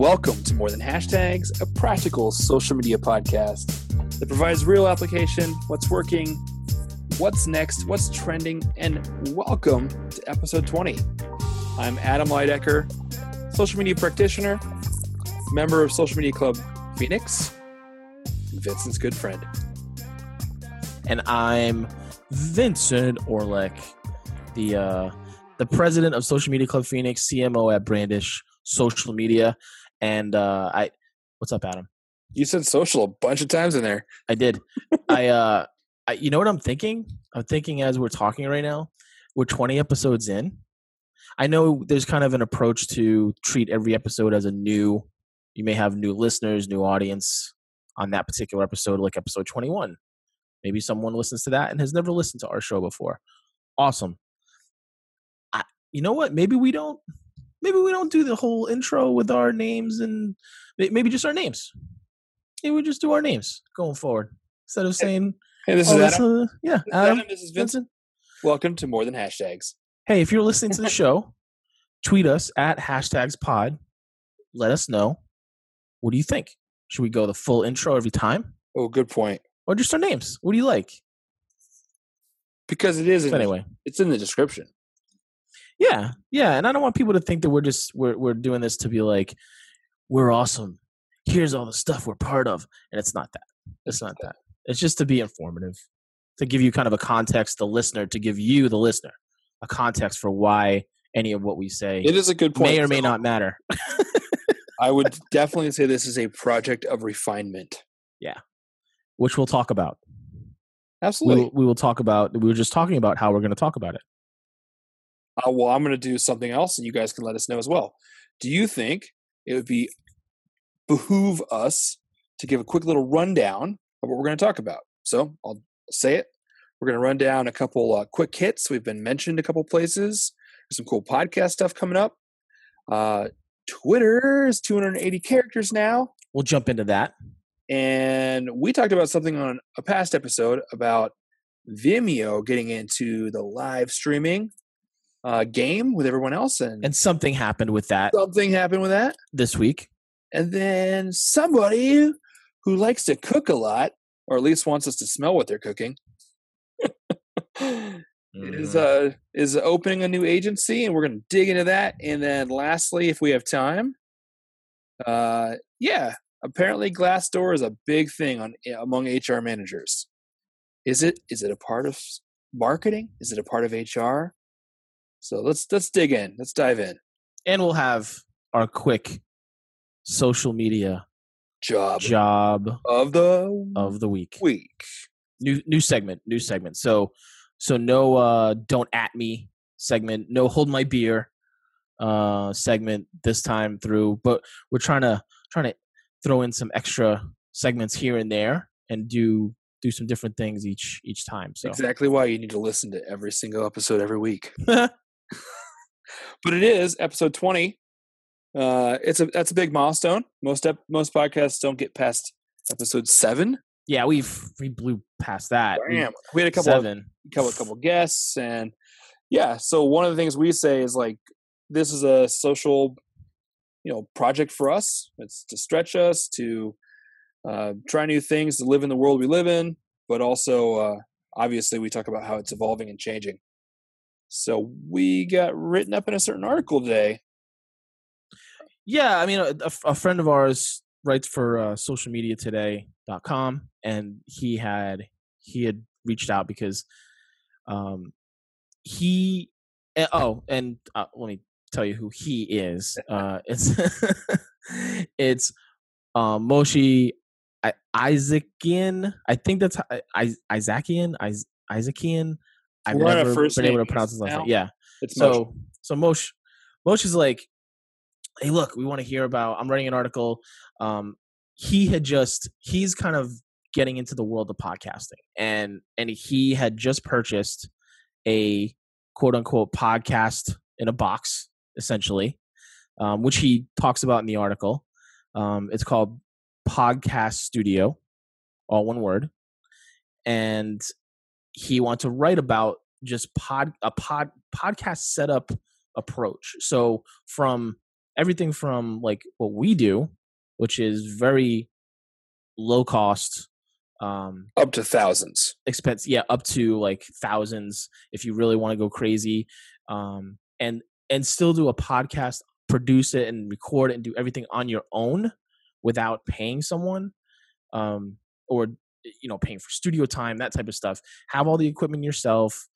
Welcome to More Than Hashtags, a practical social media podcast that provides real application, what's working, what's next, what's trending, and welcome to episode 20. I'm Adam Lydecker, social media practitioner, member of Social Media Club Phoenix, Vincent's good friend. and I'm Vincent Orlek, the uh, the president of Social Media Club Phoenix, CMO at Brandish Social Media, and uh, I. What's up, Adam? You said social a bunch of times in there. I did. I, uh, I. You know what I'm thinking? I'm thinking as we're talking right now. We're 20 episodes in. I know there's kind of an approach to treat every episode as a new. You may have new listeners, new audience on that particular episode, like episode 21. Maybe someone listens to that and has never listened to our show before. Awesome. I, you know what? Maybe we don't. Maybe we don't do the whole intro with our names and maybe just our names. Maybe we just do our names going forward instead of saying, Hey, this oh, is let's, Adam. uh, yeah, This is Adam, Adam. This is Vincent. Vincent. Welcome to More Than Hashtags. Hey, if you're listening to the show, tweet us at hashtags pod. Let us know. What do you think? Should we go the full intro every time, Oh, good point. or just our names? What do you like? Because it is. In, anyway, it's in the description. Yeah, yeah, and I don't want people to think that we're just we're we're doing this to be like we're awesome. Here's all the stuff we're part of, and it's not that. It's not that. It's just to be informative, to give you kind of a context, the listener, to give you the listener a context for why any of what we say It is a good point. may or may So not matter. I would definitely say this is a project of refinement. Yeah, which we'll talk about. We Absolutely. will, we will talk about. We were just talking about how we're going to talk about it. Uh, well, I'm going to do something else, and you guys can let us know as well. Do you think it would be behoove us to give a quick little rundown of what we're going to talk about? So I'll say it. We're going to run down a couple uh, quick hits. We've been mentioned a couple places. There's some cool podcast stuff coming up. Uh, Twitter is 280 characters now. We'll jump into that. And we talked about something on a past episode about Vimeo getting into the live streaming uh, game with everyone else, and, And something happened with that something happened with that. this week. And then somebody who likes to cook a lot, or at least wants us to smell what they're cooking, is Mhm. uh is opening a new agency, and we're going to dig into that. And then lastly, if we have time, uh, yeah, apparently Glassdoor is a big thing on eh, among HR managers. Is it? Is it a part of marketing? Is it a part of HR? So let's let's dig in. Let's dive in. and we'll have our quick social media Job job of the of the week. week. New new segment, new segment. So so no uh don't at me segment, no hold my beer uh segment this time through, but we're trying to trying to throw in some extra segments here and there and do do some different things each each time. So Exactly why you need to listen to every single episode every week. but it is episode 20 uh it's a that's a big milestone most ep- most podcasts don't get past episode 7 yeah, we've we blew past that. We- Damn. we had a couple of, seven. couple couple guests and yeah so one of the things we say is like this is a social you know project for us it's to stretch us to uh, try new things to live in the world we live in but also uh, obviously we talk about how it's evolving and changing so we got written up in a certain article today Yeah, I mean, a friend of ours writes for uh, socialmediatoday.com, and he had he had reached out because um he oh and uh, let me tell you who he is. Uh, it's it's um, Moshe I- Isaacian. I think that's I, Isaacian. Is- Isaacian. I've We're never been able to pronounce his last name. Yeah. it's so So so Moshe Moshe's like, hey, look, we want to hear about. I'm writing an article. Um, he had just he's kind of getting into the world of podcasting, and and he had just purchased a quote unquote podcast in a box, essentially, um, which he talks about in the article. Um, it's called Podcast Studio, all one word, and he wants to write about just pod a pod podcast setup approach. So from everything from like what we do, which is very low cost, um, Up to thousands. expense yeah up to like thousands if you really want to go crazy um and and still do a podcast produce it and record it and do everything on your own without paying someone um or Eh, you know paying for studio time that type of stuff have all the equipment yourself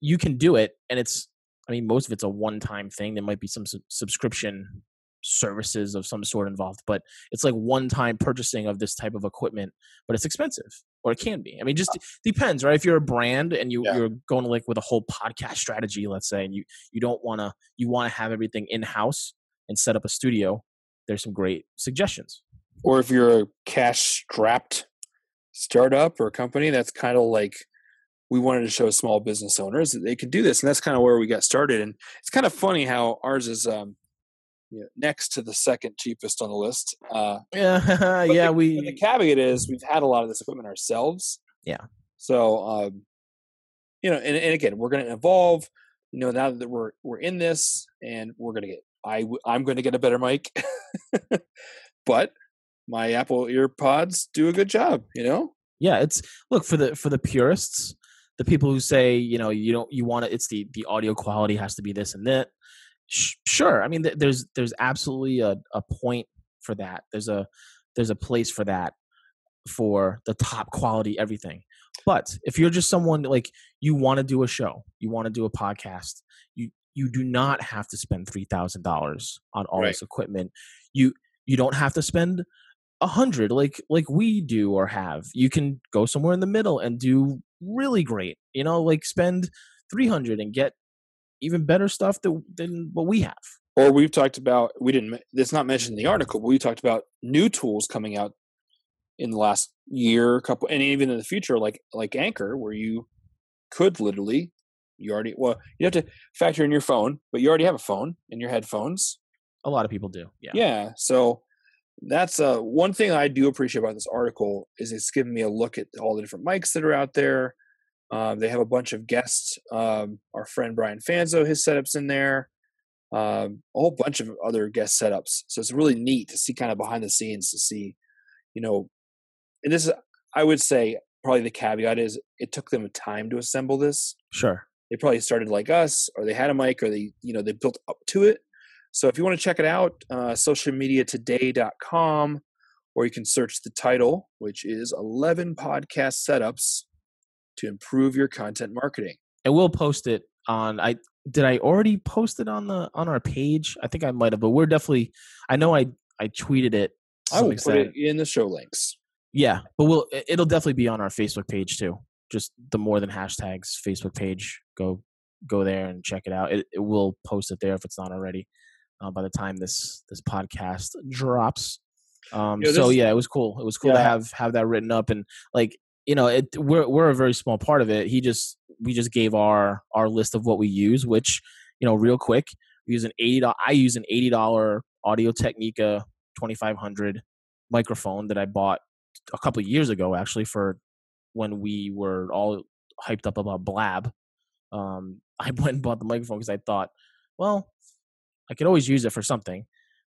you can do it and it's i mean most of it's a one time thing there might be some sub- subscription services of some sort involved but it's like one time purchasing of this type of equipment but it's expensive or it can be i mean just uh depends right if you're a brand and you, Yeah. you're going like with a whole podcast strategy let's say and you you don't want to you want to have everything in house and set up a studio there's some great suggestions Or if you're a cash strapped startup or company, that's kind of like we wanted to show small business owners that they could do this. And that's kind of where we got started. And it's kind of funny how ours is um, you know, next to the second cheapest on the list. Uh, yeah yeah the, we the caveat is we've had a lot of this equipment ourselves. Yeah. So, um, you know, and, and again, we're going to evolve. You know, now that we're we're in this, and we're going to get i i'm going to get a better mic, but my Apple EarPods do a good job. You know. yeah it's look for the for the purists the people who say you know you don't you want to it's the the audio quality has to be this and that Sh- sure i mean th- there's there's absolutely a, a point for that there's a there's a place for that for the top quality everything but if you're just someone like you want to do a show you want to do a podcast you you do not have to spend $3000 on all Right. this equipment you you don't have to spend a hundred like like we do or have you can go somewhere in the middle and do really great you know like spend 300 and get even better stuff than, than what we have Or we've talked about we didn't. It's not mentioned in the article, but we talked about new tools coming out in the last year, couple, and even in the future, like like Anchor, where you could literally, you already well, you have to factor in your phone, but you already have a phone and your headphones. a lot of people do yeah Yeah. So that's uh, one thing I do appreciate about this article is it's giving me a look at all the different mics that are out there. Um, they have a bunch of guests. Um, our friend Brian Fanzo, his setups in there. Um, a whole bunch of other guest setups. So it's really neat to see kind of behind the scenes to see, you know, and this is I would say probably the caveat is it took them time to assemble this sure they probably started like us or they had a mic or they you know they built up to it so if you want to check it out uh, socialmediatoday.com or you can search the title which is 11 podcast setups to improve your content marketing and we'll post it on i did i already post it on the on our page i think i might have but we're definitely i know i i tweeted it i will put it in the show links Yeah, but we'll it- it'll definitely be on our Facebook page too. Just the more than hashtags Facebook page. Go go there and check it out. It, it will post it there if it's not already. Uh, by the time this this podcast drops. Um, Yeah, so yeah, it was cool. It was cool to have have that written up and like you know it we're we're a very small part of it. He just we just gave our our list of what we use, which you know real quick we use an eighty. I use an eighty dollar Audio Technica twenty five hundred microphone that I bought a couple of years ago actually for when we were all hyped up about blab um i went and bought the microphone because i thought well i could always use it for something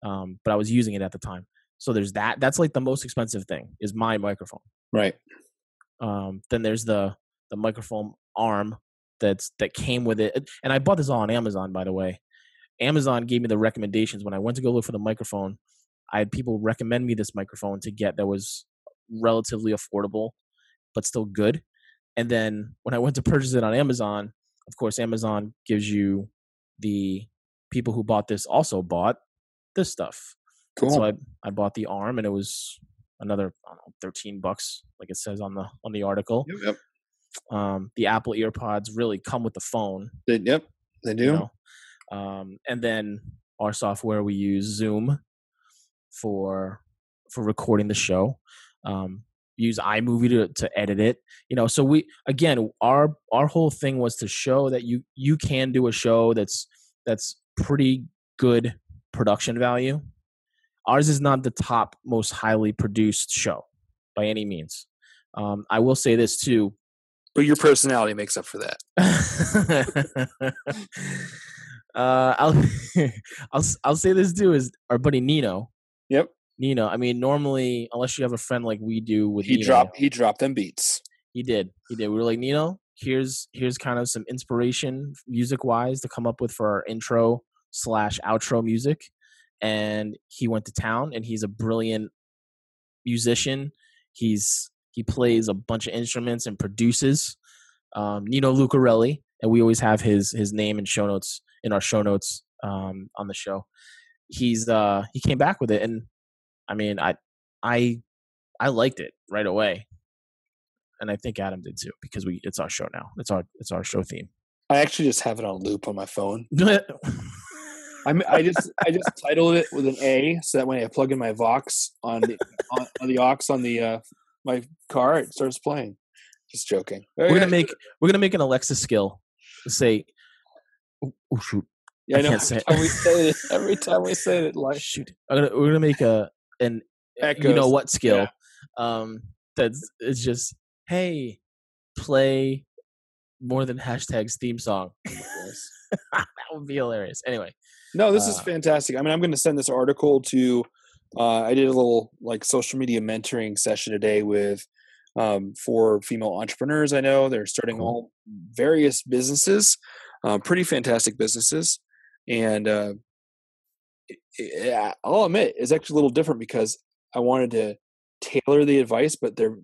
um but i was using it at the time. So there's that that's like the most expensive thing is my microphone. Right. Um then there's the the microphone arm that's that came with it and i bought this all on amazon by the way. Amazon gave me the recommendations. When i went to go look for the microphone i had people recommend me this microphone to get that was relatively affordable but still good. And then when i went to purchase it on amazon of course amazon gives you the people who bought this also bought this stuff. Cool so I, I bought the arm and it was another I don't know, 13 bucks like it says on the on the article. Yep, yep. um the apple earpods really come with the phone They, yep they do. you know? Um and then our software we use zoom for for recording the show. Um use iMovie to, to edit it you know? So we again our our whole thing was to show that you you can do a show that's that's pretty good production value ours is not the top most highly produced show by any means um, i will say this too But your personality makes up for that. uh, I'll I'll I'll say this too is our buddy Nino. Yep. Nino. I mean, normally, unless you have a friend like we do with He Nino, dropped he dropped them beats. He did. He did. We were like, Nino, here's here's kind of some inspiration music wise to come up with for our intro slash outro music. And he went to town and he's a brilliant musician. He's he plays a bunch of instruments and produces. Um, Nino Lucarelli, and we always have his his name in show notes in our show notes um, on the show. He's uh he came back with it, and I mean I I I liked it right away, and I think Adam did too because we it's our show now. It's our it's our show theme. I actually just have it on loop on my phone. I'm, I just I just titled it with an A so that when I plug in my Vox on the on, on the aux on the uh, my car, it starts playing. Just joking. we're gonna make we're gonna make an Alexa skill. Say, oh, oh shoot, Yeah, I I know. can't say it. we say it, every time we say it, like shoot. I'm gonna, we're gonna make a an echoes. you know what skill. Um, that's it's just hey, play more than hashtags theme song. that would be hilarious. Anyway, No, this is Uh, fantastic. I mean, I'm going to send this article to. Uh, I did a little like social media mentoring session today with um, four female entrepreneurs. I know they're starting all various businesses, uh, pretty fantastic businesses, and uh, it- it- I'll admit it's actually a little different because I wanted to tailor the advice, but they're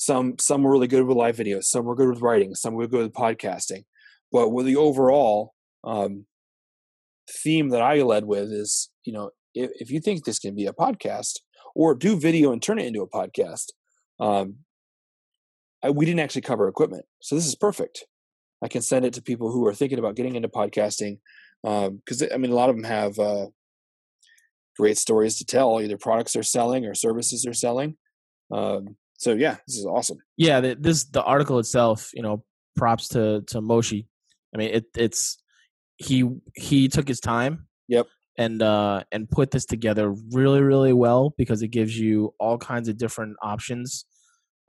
some some were really good with live videos, some were good with writing, some were good with podcasting, but with the overall um, theme that I led with is, you know, if, if you think this can be a podcast or do video and turn it into a podcast, um, I, we didn't actually cover equipment. So this is perfect. I can send it to people who are thinking about getting into podcasting. Because, I mean, a lot of them have uh, great stories to tell, either products they're selling or services they're selling. Um, so, yeah, this is awesome. yeah, the, this the article itself. You know, props to to Moshe. I mean, it it's he he took his time. Yep. And uh and put this together really really well because it gives you all kinds of different options,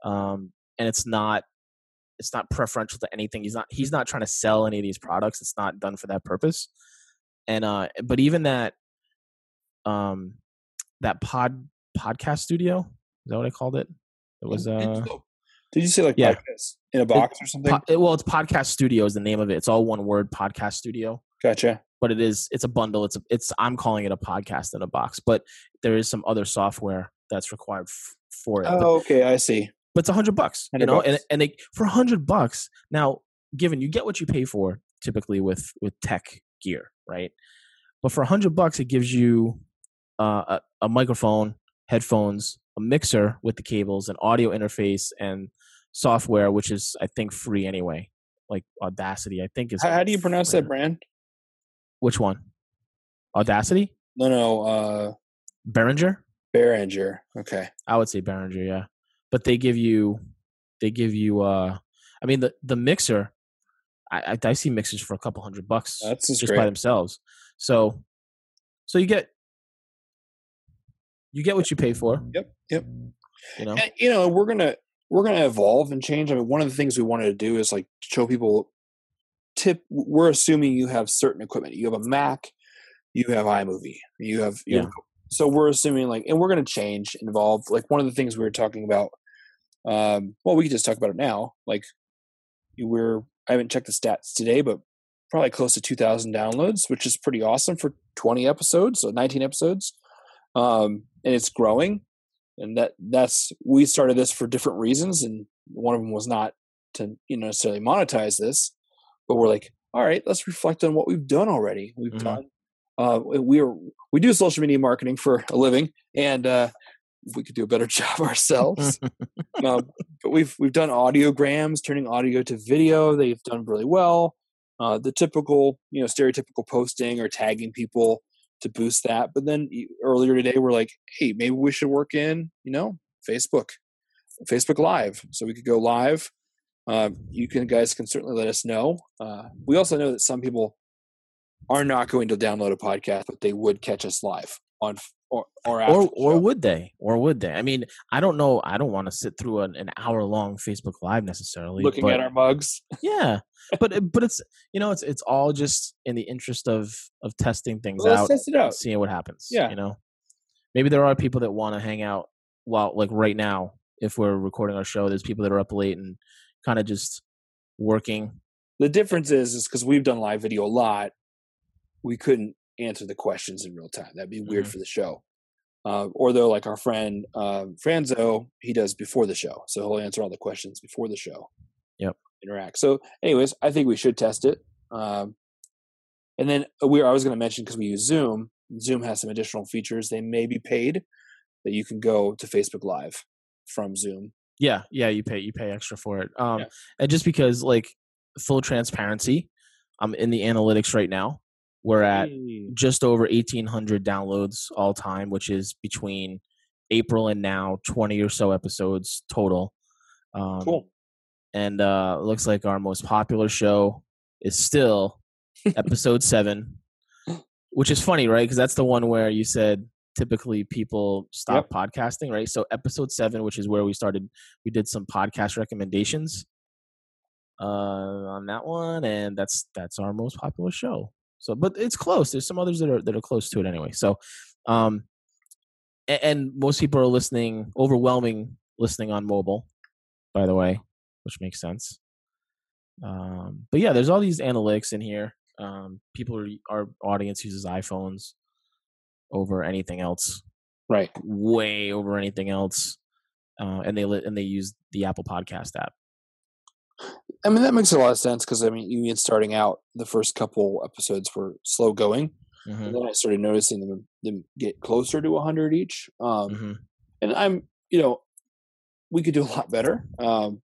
um and it's not it's not preferential to anything. He's not he's not trying to sell any of these products. It's not done for that purpose. And uh but even that um that pod podcast studio is that what I called it? It was uh Did you say like yeah. podcast in a box or something? Po- it- well, it's podcast studio is the name of it. It's all one word, podcast studio. gotcha. But it is it's a bundle. It's a, it's I'm calling it a podcast in a box. But there is some other software that's required f- for it. But, Oh, okay. I see. but it's a hundred bucks, you 100 know. And bucks. and it, for a hundred bucks, now given you get what you pay for typically with with tech gear, right? But for a hundred bucks, it gives you uh, a, a microphone, headphones, a mixer with the cables, an audio interface, and software, which is I think free anyway. Like Audacity, I think is. How, how do you pronounce free. that brand? Which one? Audacity, No, no. Uh, Behringer. Behringer. Okay. I would say Behringer, yeah. But they give you, they give you. uh I mean, the the mixer. I, I I see mixers for a couple hundred bucks That's just just by themselves. So, so you get, you get what you pay for. Yep. Yep. You know, And, you know, we're gonna we're gonna evolve and change. I mean, one of the things we wanted to do is like show people. Tip. We're assuming you have certain equipment. You have a Mac. You have iMovie. You have. You Yeah. so we're assuming like, and we're gonna change, and evolve. Like one of the things we were talking about. Um, well, we can just talk about it now. Like, we're I haven't checked the stats today, but probably close to 2,000 downloads, which is pretty awesome for 20 episodes, so 19 episodes, um, and it's growing. And that that's we started this for different reasons, and one of them was not to you know necessarily monetize this, but we're like, all right, let's reflect on what we've done already. We've Mhm. done. Uh, we are we do social media marketing for a living, and uh, we could do a better job ourselves um, but we've we've done audiograms, turning audio to video. They've done really well. Uh, the typical, you know, stereotypical posting or tagging people to boost that. But then earlier today, we're like, hey, maybe we should work in, you know, Facebook, Facebook Live, so we could go live. Um, you can guys can certainly let us know. Uh, we also know that some people are not going to download a podcast, but they would catch us live on or or or or would they? Or would they? I mean, I don't know. I don't want to sit through an, an hour long Facebook Live necessarily. looking but at our mugs. yeah, but it- but it's you know it's it's all just in the interest of of testing things Well, let's out, test it out. seeing what happens. Yeah. you know, maybe there are people that want to hang out while like right now. If we're recording our show, there's people that are up late and kind of just working. The difference is is because we've done live video a lot, we couldn't answer the questions in real time. That'd be weird Mhm. for the show. Uh, or though, like our friend uh, Fanzo, he does before the show, so he'll answer all the questions before the show. Yep. Interact. So, anyways, I think we should test it. Um, and then we, I was going to mention because we use Zoom. Zoom has some additional features. They may be paid that you can go to Facebook Live from Zoom. Yeah, yeah, you pay you pay extra for it. Um, Yeah. and just because like full transparency, I'm in the analytics right now. We're at just over 1800 downloads all time which is between april and now 20 or so episodes total. Um, Cool. and uh looks like our most popular show is still episode 7 which is funny right? Because that's the one where you said typically people stop podcasting right? So episode 7 which is where we started we did some podcast recommendations uh on that one and that's that's our most popular show so, but it's close. There's some others that are that are close to it anyway. So, um, and, and most people are listening, overwhelming listening on mobile, by the way, which makes sense. Um, but yeah, there's all these analytics in here. Um, people are our audience uses iPhones over anything else, Right. way over anything else, uh, and they li- and they use the Apple Podcast app. I mean, that makes a lot of sense because I mean, even starting out, the first couple episodes were slow going, Mhm, and then I started noticing them them get closer to 100 each. Um, mhm. And I'm, you know, we could do a lot better. Um,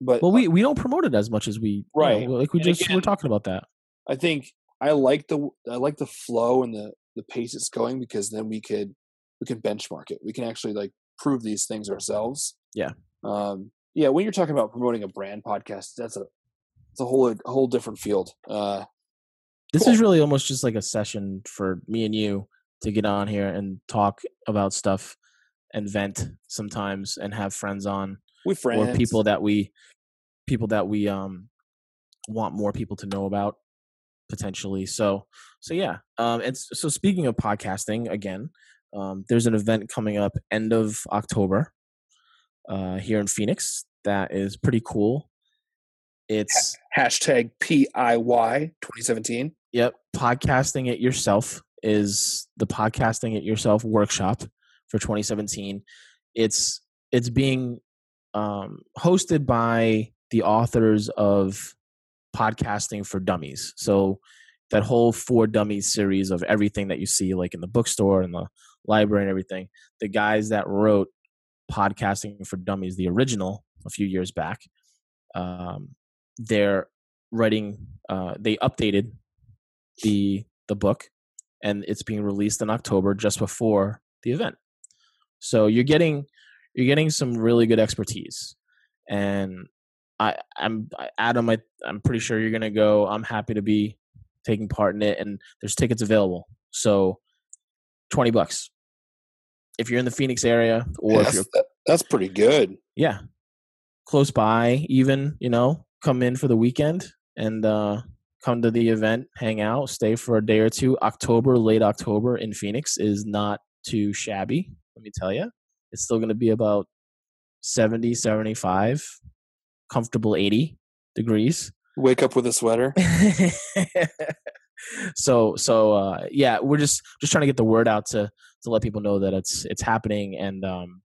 but Well, we we don't promote it as much as we you know, Right. like we And just again- we're talking about that. I think I like the I like the flow and the the pace it's going because then we could we can benchmark it. We can actually like prove these things ourselves. Yeah. Um, yeah. When you're talking about promoting a brand podcast, that's a it's a whole a whole different field. Uh, This Cool. is really almost just like a session for me and you to get on here and talk about stuff and vent sometimes and have friends on we friends or people that we people that we um want more people to know about potentially. So so yeah. Um and so speaking of podcasting again, um there's an event coming up end of October uh here in Phoenix that is pretty cool. It's hashtag PIY 2017. Yep. Podcasting it yourself is the podcasting it yourself workshop for 2017. It's it's being um, hosted by the authors of podcasting for dummies. So that whole for dummies series of everything that you see like in the bookstore and the library and everything. The guys that wrote podcasting for dummies, the original a few years back, um, they're writing. Uh, they updated the the book and it's being released in October just before the event. So you're getting you're getting some really good expertise. And I I'm Adam I I'm pretty sure you're to go. I'm happy to be taking part in it and there's tickets available. So 20 bucks. If you're in the Phoenix area or if that's, you're that- that's pretty good. yeah close by even you know come in for the weekend and uh come to the event hang out stay for a day or two october late october in phoenix is not too shabby let me tell you it's still going to be about 70 75 comfortable 80 degrees Wake up with a sweater. so so uh yeah we're just just trying to get the word out to to let people know that it's it's happening and um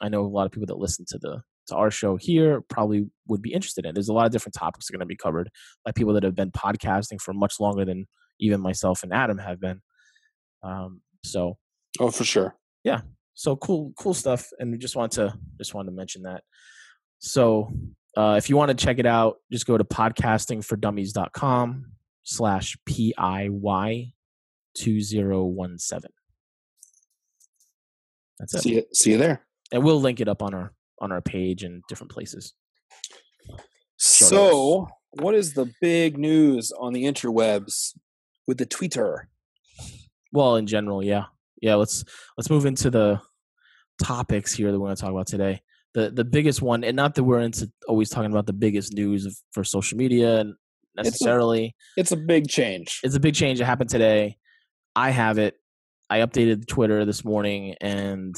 i know a lot of people that listen to the to our show here probably would be interested in there's a lot of different topics that are going to be covered by people that have been podcasting for much longer than even myself and adam have been um so Oh, for sure. Yeah. So cool cool stuff and we just want to just want to mention that so uh, if you want to check it out just go to podcastingfordummies.com slash piy 2017 that's it See you, see you there. and we'll link it up on our on our page and different places Show So, what is the big news on the interwebs with the Twitter? well in general yeah yeah. Let's let's move into the topics here that we're going to talk about today. The the biggest one, and not that we're into always talking about the biggest news for social media necessarily. It's a, it's a big change. It's a big change that happened today. I have it. I updated Twitter this morning, and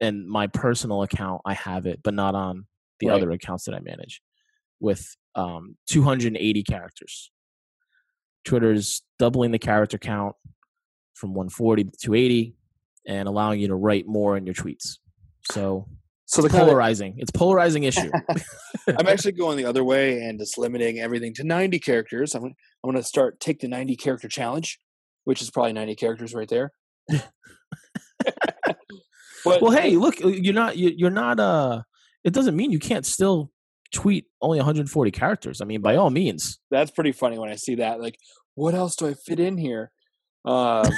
and my personal account I have it, but not on the right. other accounts that I manage. With um, 280 characters. Twitter's doubling the character count from 140 to 280 and allowing you to write more in your tweets. So so the polarizing. Kind of, it's polarizing issue. I'm actually going the other way and just limiting everything to 90 characters. I'm I'm going to start take the 90 character challenge, which is probably 90 characters right there. But, well, hey, look, you're not you're not uh it doesn't mean you can't still tweet only 140 characters. I mean, by all means. That's pretty funny when I see that. Like, what else do I fit in here? Um,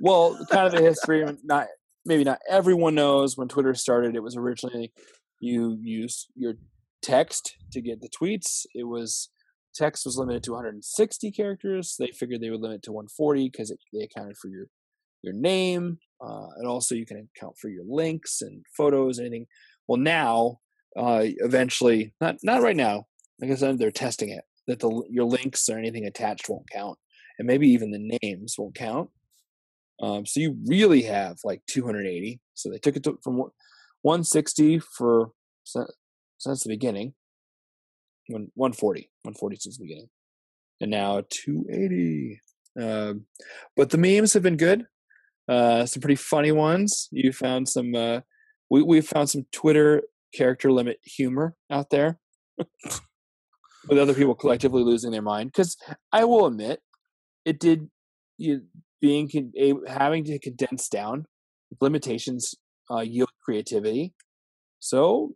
well, kind of the history. Not maybe not everyone knows when Twitter started. It was originally you used your text to get the tweets. It was text was limited to 160 characters. They figured they would limit to 140 because they accounted for your your name, uh, and also you can account for your links and photos, anything. Well, now, uh, eventually, not not right now. Like I said, they're testing it that the your links or anything attached won't count, and maybe even the names won't count. Um, so you really have like 280. So they took it to, from 160 for since the beginning, 140, 140 since the beginning, and now 280. Um, but the memes have been good. Uh, some pretty funny ones. You found some. Uh, we we found some Twitter character limit humor out there, with other people collectively losing their mind. Because I will admit, it did. You being having to condense down limitations uh, yield creativity. So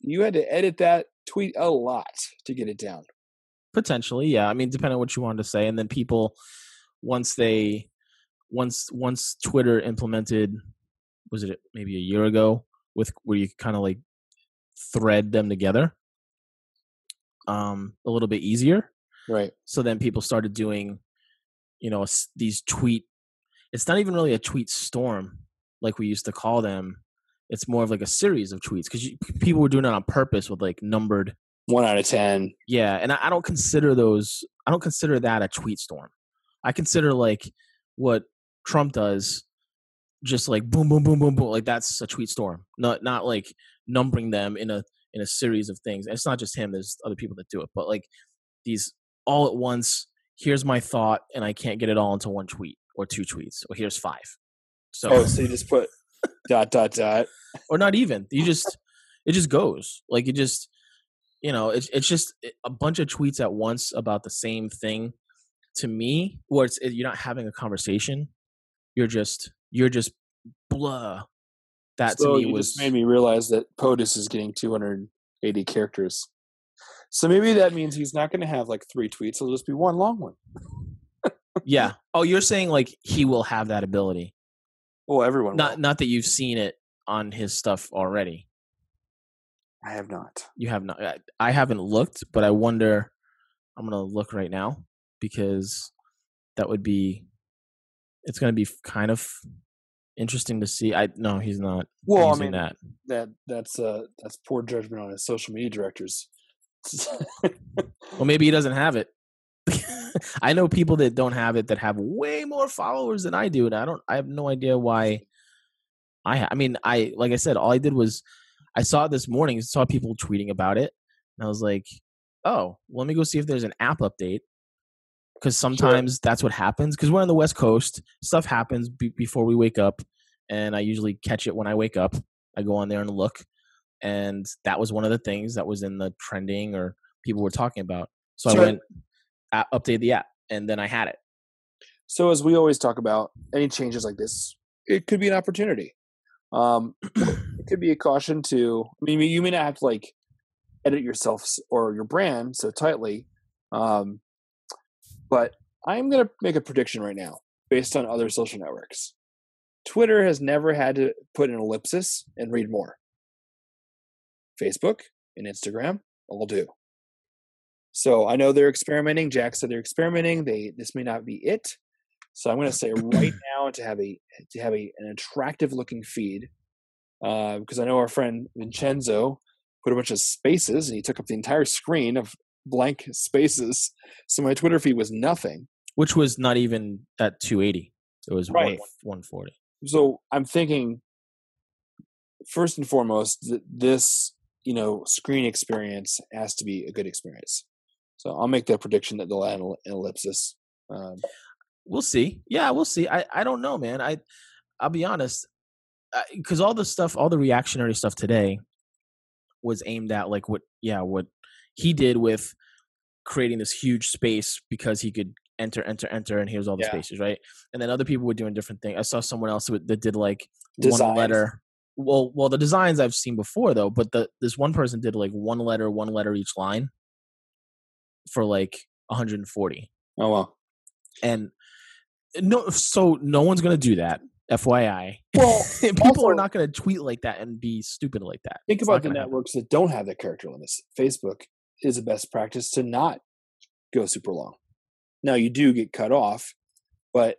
you had to edit that tweet a lot to get it down. Potentially, yeah. I mean, depending on what you wanted to say, and then people once they once once Twitter implemented was it maybe a year ago with where you kind of like thread them together um a little bit easier right so then people started doing you know these tweet it's not even really a tweet storm like we used to call them it's more of like a series of tweets because people were doing it on purpose with like numbered one out of ten. Yeah and I, I don't consider those i don't consider that a tweet storm. I consider like what trump does just like boom boom boom boom boom like that's a tweet storm. Not not like numbering them in a in a series of things. It's not just him there's other people that do it but like these all at once here's my thought and I can't get it all into one tweet or two tweets. Or here's five. So Oh, so you just put dot dot dot or not even. You just it just goes. Like it just you know, it's it's just a bunch of tweets at once about the same thing to me where it's you're not having a conversation. You're just you're just blah. That so to me was just made me realize that POTUS is getting 280 characters. So maybe that means he's not going to have like three tweets. It'll just be one long one. yeah. Oh, you're saying like he will have that ability. Well, everyone. Not will. not that you've seen it on his stuff already. I have not. You have not. I haven't looked, but I wonder. I'm gonna look right now because that would be. It's gonna be kind of interesting to see. I no, he's not. Well, I mean that that that's uh that's poor judgment on his social media directors well, maybe he doesn't have it. I know people that don't have it that have way more followers than I do, and I don't. I have no idea why. I. Ha- I mean, I like I said, all I did was I saw it this morning. Saw people tweeting about it, and I was like, "Oh, well, let me go see if there's an app update." Because sometimes sure. that's what happens. Because we're on the West Coast, stuff happens be- before we wake up, and I usually catch it when I wake up. I go on there and look, and that was one of the things that was in the trending or people were talking about. So, so I went I, update the app, and then I had it. So as we always talk about, any changes like this, it could be an opportunity. Um, it could be a caution to. I mean, you may not have to like edit yourself or your brand so tightly, um, but I'm going to make a prediction right now based on other social networks. Twitter has never had to put an ellipsis and read more. Facebook and Instagram all do. So I know they're experimenting. Jack said they're experimenting. They this may not be it, So I'm going to say right now to have a to have a an attractive looking feed, uh, because I know our friend Vincenzo put a bunch of spaces and he took up the entire screen of blank spaces. So my Twitter feed was nothing. Which was not even at 280. It was Right. 140. So I'm thinking, first and foremost, that this you know screen experience has to be a good experience. So I'll make that prediction that they'll add an ellipsis. Um, We'll see. Yeah, we'll see. I, I don't know, man. I I'll be honest, because all the stuff, all the reactionary stuff today was aimed at like what, yeah, what he did with creating this huge space because he could enter, enter, enter, and here's all the Yeah. spaces, right? And then other people were doing different things. I saw someone else that did like Designs. one letter. Well, well, the designs I've seen before though, but the this one person did like one letter, one letter each line for like 140 oh well. and no so no one's gonna do that fyi Well, people also- are not gonna tweet like that and be stupid like that Think It's about the gonna happen. networks that don't have the character limits. Facebook is a best practice to not go super long. Now you do get cut off, but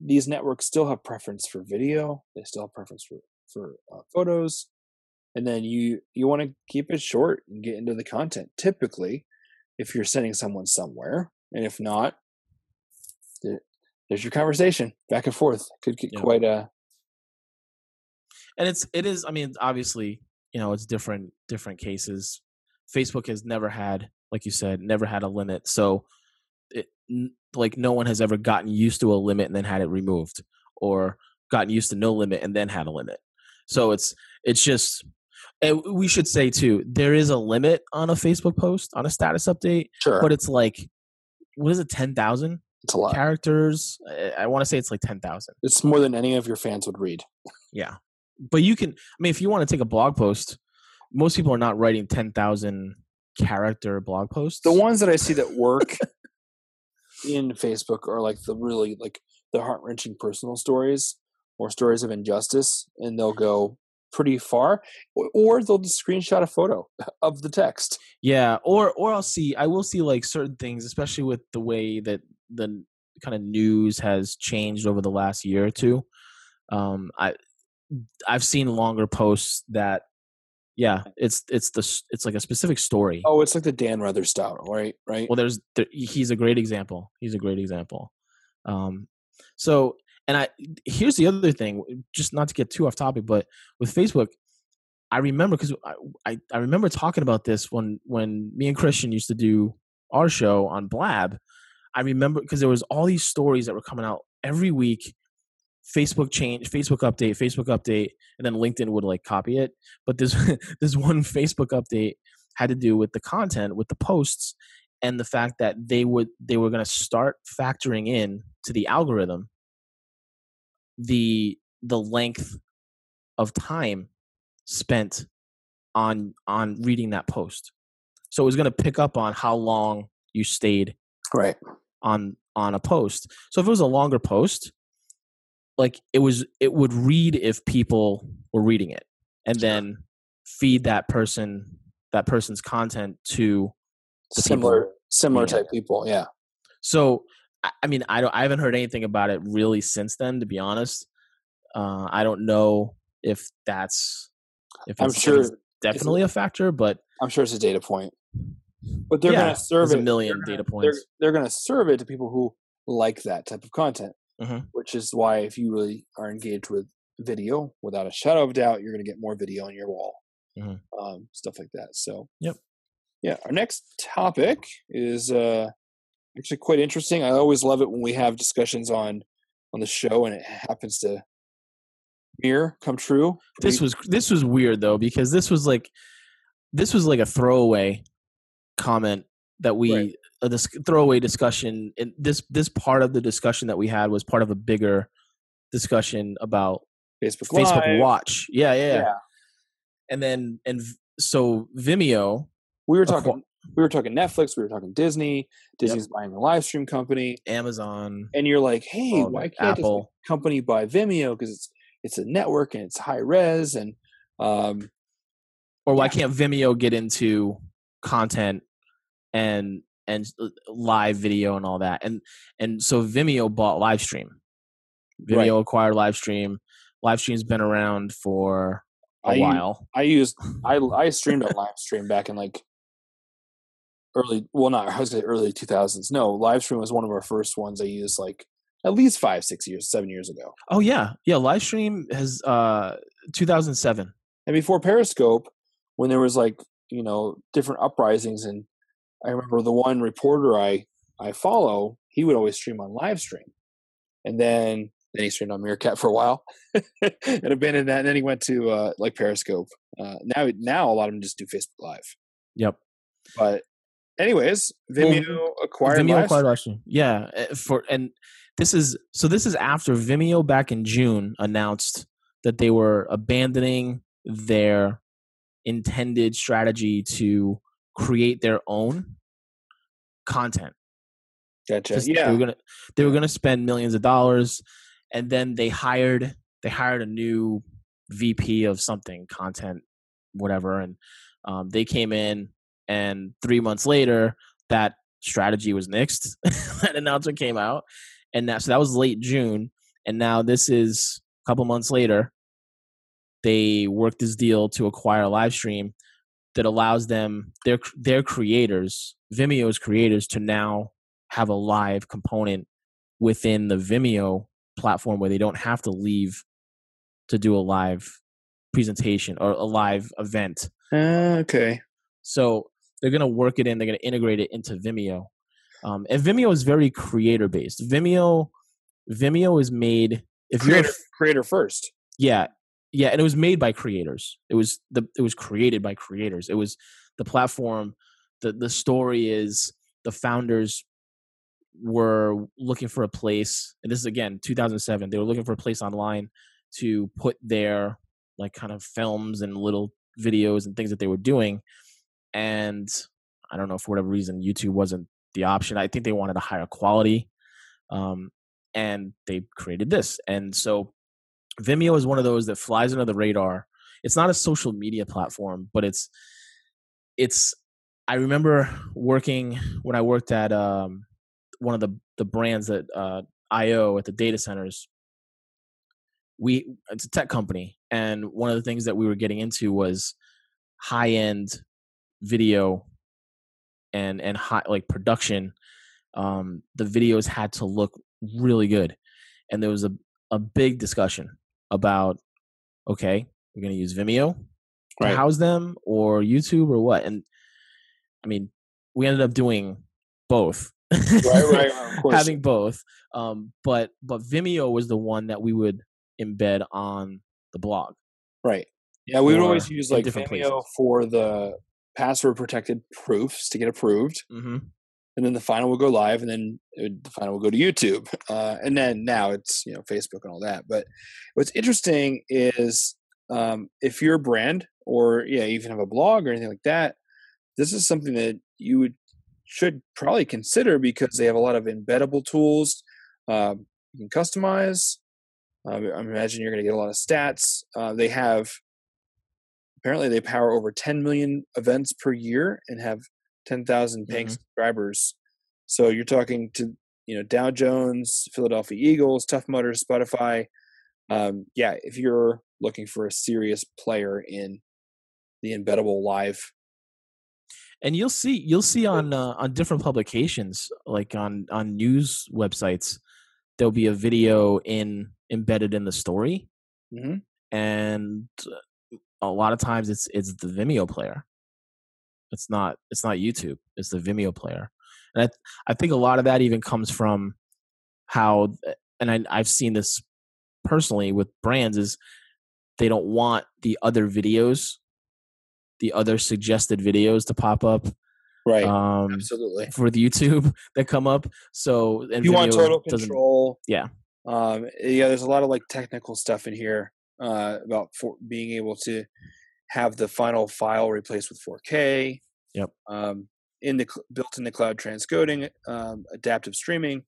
these networks still have preference for video. They still have preference for for uh, photos, and then you you want to keep it short and get into the content. Typically, if you're sending someone somewhere, and if not, there's your conversation back and forth. Could get Yeah. quite a and it's it is i mean obviously you know it's different different cases facebook has never had like you said never had a limit so it, like no one has ever gotten used to a limit and then had it removed or gotten used to no limit and then had a limit so it's it's just and we should say too there is a limit on a facebook post on a status update sure. but it's like what is it 10,000 it's a lot. characters i, I want to say it's like 10,000 It's more than any of your fans would read. yeah. But you can I mean if you want to take a blog post, most people are not writing 10,000 character blog posts. the ones that I see that work in Facebook are like the really like the heart wrenching personal stories or stories of injustice, and they'll go pretty far, or, or they'll just screenshot a photo of the text. Yeah, or or I'll see I will see like certain things especially with the way that the kind of news has changed over the last year or two. Um I I've seen longer posts that yeah, it's it's the it's like a specific story. Oh, it's like the Dan Rather style, right? Right. well there's there, he's a great example he's a great example um so and i here's the other thing just not to get too off topic but with facebook i remember because I, I i remember talking about this when when me and christian used to do our show on blab. I remember because there was all these stories that were coming out every week facebook change facebook update facebook update and then linkedin would like copy it. But this this one facebook update had to do with the content with the posts and the fact that they would they were going to start factoring in to the algorithm the the length of time spent on on reading that post so it was going to pick up on how long you stayed Right. on on a post so if it was a longer post like it was it would read if people were reading it and then feed that person that person's content to Similar, people similar type people. Yeah. so I, mean i don't i haven't heard anything about it really since then to be honest uh i don't know if that's if I'm sure it's definitely a factor but I'm sure it's a data point, but they're yeah, going to serve it. a million they're data gonna- they're- points They're, going to serve it to people who like that type of content, Mhm. which is why if you really are engaged with video, without a shadow of doubt, you're going to get more video on your wall, Mhm. um, stuff like that. So, Yep. yeah. Our next topic is uh, actually quite interesting. I always love it when we have discussions on on the show and it happens to mirror come true. this was this was weird though because this was like this was like a throwaway comment that we Right. a dis- throwaway discussion and this this part of the discussion that we had was part of a bigger discussion about Facebook Facebook Live. Watch. Yeah, yeah, yeah. And then and so Vimeo, We were talking. We were talking Netflix. We were talking Disney. Disney's buying a live stream company, Amazon, and you're like, "Hey, why can't this Apple. company buy Vimeo? Because it's it's a network and it's high res, and um, or why can't Vimeo get into content and and uh, live video and all that. And and so Vimeo bought Livestream. Vimeo Right. acquired Livestream. Livestream's been around for a I while. I used I I streamed on live stream back in like early well not I was gonna say early two thousands. No, livestream was one of our first ones I used like at least five, six years, seven years ago. Oh yeah, yeah. Livestream has uh 2007. And before Periscope, when there was like, you know, different uprisings and I remember the one reporter I I follow, he would always stream on livestream. And then then he streamed on Meerkat for a while and abandoned that. And then he went to uh, like Periscope. Uh, now, now a lot of them just do Facebook Live. Yep. But anyways, Well, Vimeo acquired Vimeo acquired Livestream. Yeah, uh, for and this is so this is after Vimeo back in June announced that they were abandoning their intended strategy to create their own content. Gotcha. Just- They Yeah. were gonna they were gonna spend millions of dollars, and then they hired they hired a new VP of something content, whatever, and um, they came in, and three months later, that strategy was nixed. that announcement came out, and that so that was late June, and now this is a couple months later. They worked this deal to acquire Livestream that allows them their their creators, Vimeo's creators, to now have a live component within the Vimeo platform where they don't have to leave to do a live presentation or a live event. Uh, okay. So they're going to work it in, they're going to integrate it into Vimeo. Um, and Vimeo is very creator based. Vimeo Vimeo is made if you're a Creator, creator first. yeah. Yeah and it was made by creators. It was the it was created by creators. It was the platform. The the story is the founders were looking for a place and this is again 2007 they were looking for a place online to put their like kind of films and little videos and things that they were doing and i don't know for whatever reason youtube wasn't the option i think they wanted a higher quality um, and they created this and so Vimeo is one of those that flies under the radar. It's not a social media platform, but it's it's I remember working when I worked at um one of the the brands that uh IO at the data centers. We it's a tech company and one of the things that we were getting into was high end video and and high like production um the videos had to look really good and there was a a big discussion about okay we're going to use vimeo to Right. house them or youtube or what and i mean we ended up doing both Right, right, of course. having both um but but vimeo was the one that we would embed on the blog Right. Yeah, we would always use like Vimeo places. for the password protected proofs to get approved, hmm and then the final will go live, and then it would, the final will go to YouTube, uh, and then now it's you know Facebook and all that. But what's interesting is um, if you're a brand or yeah, even have a blog or anything like that, this is something that you would should probably consider because they have a lot of embeddable tools um, you can customize. Uh, I imagine you're going to get a lot of stats. Uh, they have apparently they power over 10 million events per year and have 10,000 paying Mhm. subscribers. So you're talking to you know Dow Jones, Philadelphia Eagles, Tough Mudder, Spotify. Um, yeah, if you're looking for a serious player in the embeddable live, and you'll see you'll see on uh, on different publications like on on news websites there'll be a video in embedded in the story Mhm. and a lot of times it's it's the vimeo player it's not it's not youtube it's the vimeo player and i, I think a lot of that even comes from how and I, i've seen this personally with brands is they don't want the other videos the other suggested videos to pop up right? um, Absolutely. for the YouTube that come up. So you want Vimeo total control, yeah. um, yeah. There's a lot of like technical stuff in here uh, about for being able to have the final file replaced with 4K. Yep. Um, in the built into cloud transcoding, um, adaptive streaming,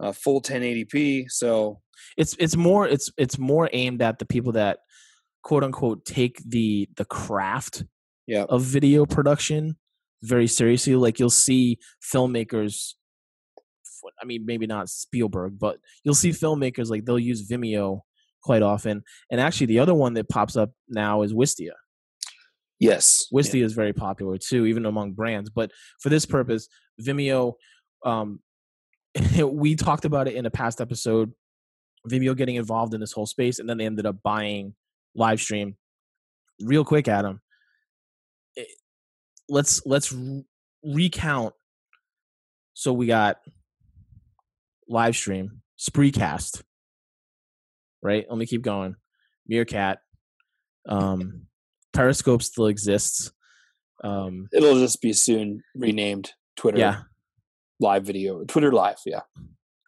uh, full 1080p. So It's it's more it's it's more aimed at the people that quote unquote take the the craft Yep. of video production very seriously. Like you'll see filmmakers. I mean, maybe not Spielberg, but you'll see filmmakers like they'll use Vimeo quite often. And actually, the other one that pops up now is Wistia. Yes, Wistia yeah. is very popular too, even among brands. But for this purpose, Vimeo, um, we talked about it in a past episode. Vimeo getting involved in this whole space, and then they ended up buying Livestream. Real quick, Adam. It, let's let's recount. So we got Livestream, Spreecast, right? Let me keep going. Meerkat, um, Periscope still exists. Um, It'll just be soon renamed Twitter. Yeah, live video, Twitter Live. Yeah.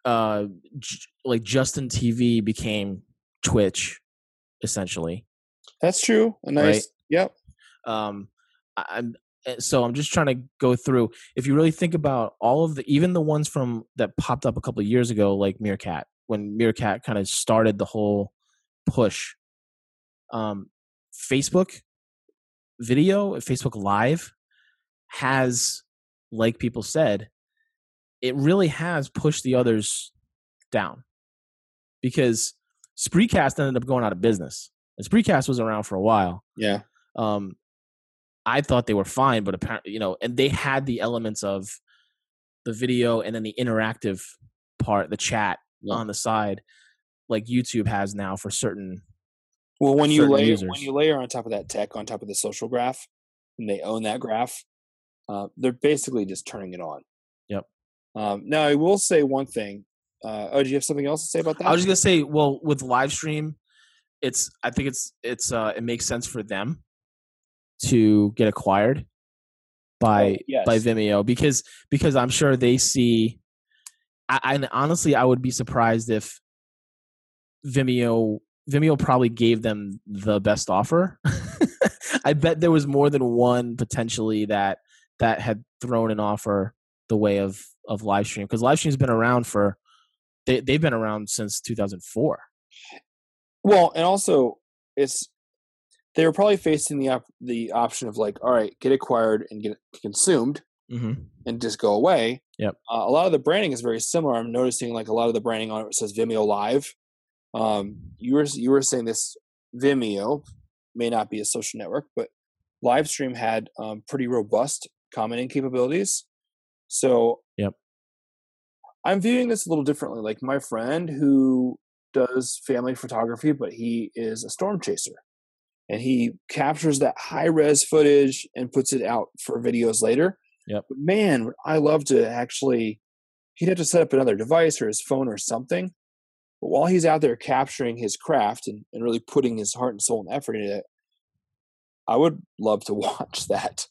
Uh, j- like Justin TV became Twitch, essentially. That's true. A nice. Right? Yep. Um, I'm eh, so I'm just trying to go through. If you really think about all of the, even the ones from that popped up a couple of years ago, like Meerkat, when Meerkat kind of started the whole push. Um, Facebook video, Facebook Live has, like people said, it really has pushed the others down because Spreecast ended up going out of business. And Spreecast was around for a while. Yeah. Um, I thought they were fine, but apparently, you know, and they had the elements of the video and then the interactive part, the chat yeah. on the side, like YouTube has now for certain. Well, when you layer users. when you layer on top of that tech, on top of the social graph, and they own that graph, uh, they're basically just turning it on. Yep. Um, now, I will say one thing. Uh, oh, do you have something else to say about that? I was just gonna say, well, with live stream, it's I think it's it's uh, it makes sense for them to get acquired by oh, yes. by Vimeo because because I'm sure they see. I, and honestly, I would be surprised if Vimeo Vimeo probably gave them the best offer. I bet there was more than one potentially that that had thrown an offer the way of of live stream because live stream's been around for they they've been around since 2004. Well, and also it's they were probably facing the op- the option of like, all right, get acquired and get consumed, mm-hmm. and just go away. Yep. Uh, a lot of the branding is very similar. I'm noticing like a lot of the branding on it says Vimeo Live. Um, you were you were saying this Vimeo may not be a social network, but Livestream had um, pretty robust commenting capabilities. So, yep. I'm viewing this a little differently. Like my friend who does family photography, but he is a storm chaser and he captures that high res footage and puts it out for videos later. Yep. But man, I love to actually, he'd have to set up another device or his phone or something. But while he's out there capturing his craft and, and really putting his heart and soul and effort into it, I would love to watch that.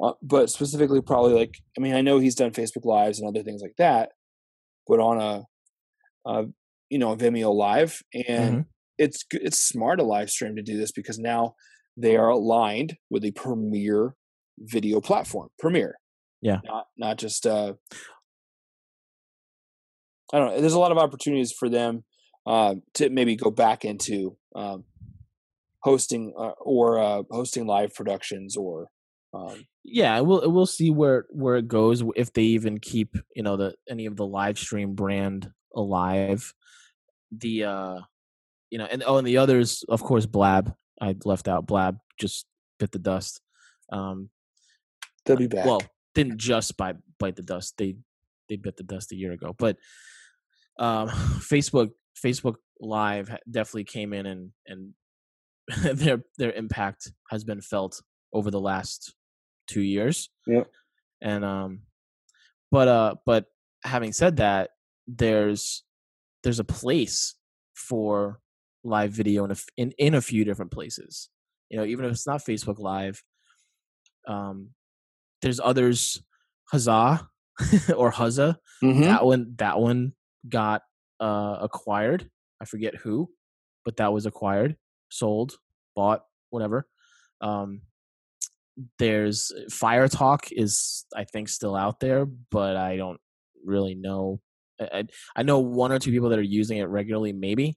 Uh, but specifically, probably like, I mean, I know he's done Facebook Lives and other things like that, but on a, a you know, a Vimeo Live. And mm-hmm it's it's smart a live stream to do this because now they are aligned with the premier video platform premiere yeah not not just uh i don't know there's a lot of opportunities for them uh, to maybe go back into um, hosting uh, or uh, hosting live productions or um, yeah we'll we'll see where where it goes if they even keep you know the any of the live stream brand alive the uh you know, and oh, and the others, of course, Blab. I left out Blab. Just bit the dust. Um, They'll be back. Well, didn't just bite bite the dust. They they bit the dust a year ago. But um, Facebook Facebook Live definitely came in and and their their impact has been felt over the last two years. Yeah. And um, but uh, but having said that, there's there's a place for live video in a, in, in a few different places. You know, even if it's not Facebook Live, um, there's others. Huzzah or Huzza. Mm-hmm. That one that one got uh, acquired. I forget who, but that was acquired, sold, bought, whatever. Um, there's Fire Talk is I think still out there, but I don't really know. I, I know one or two people that are using it regularly, maybe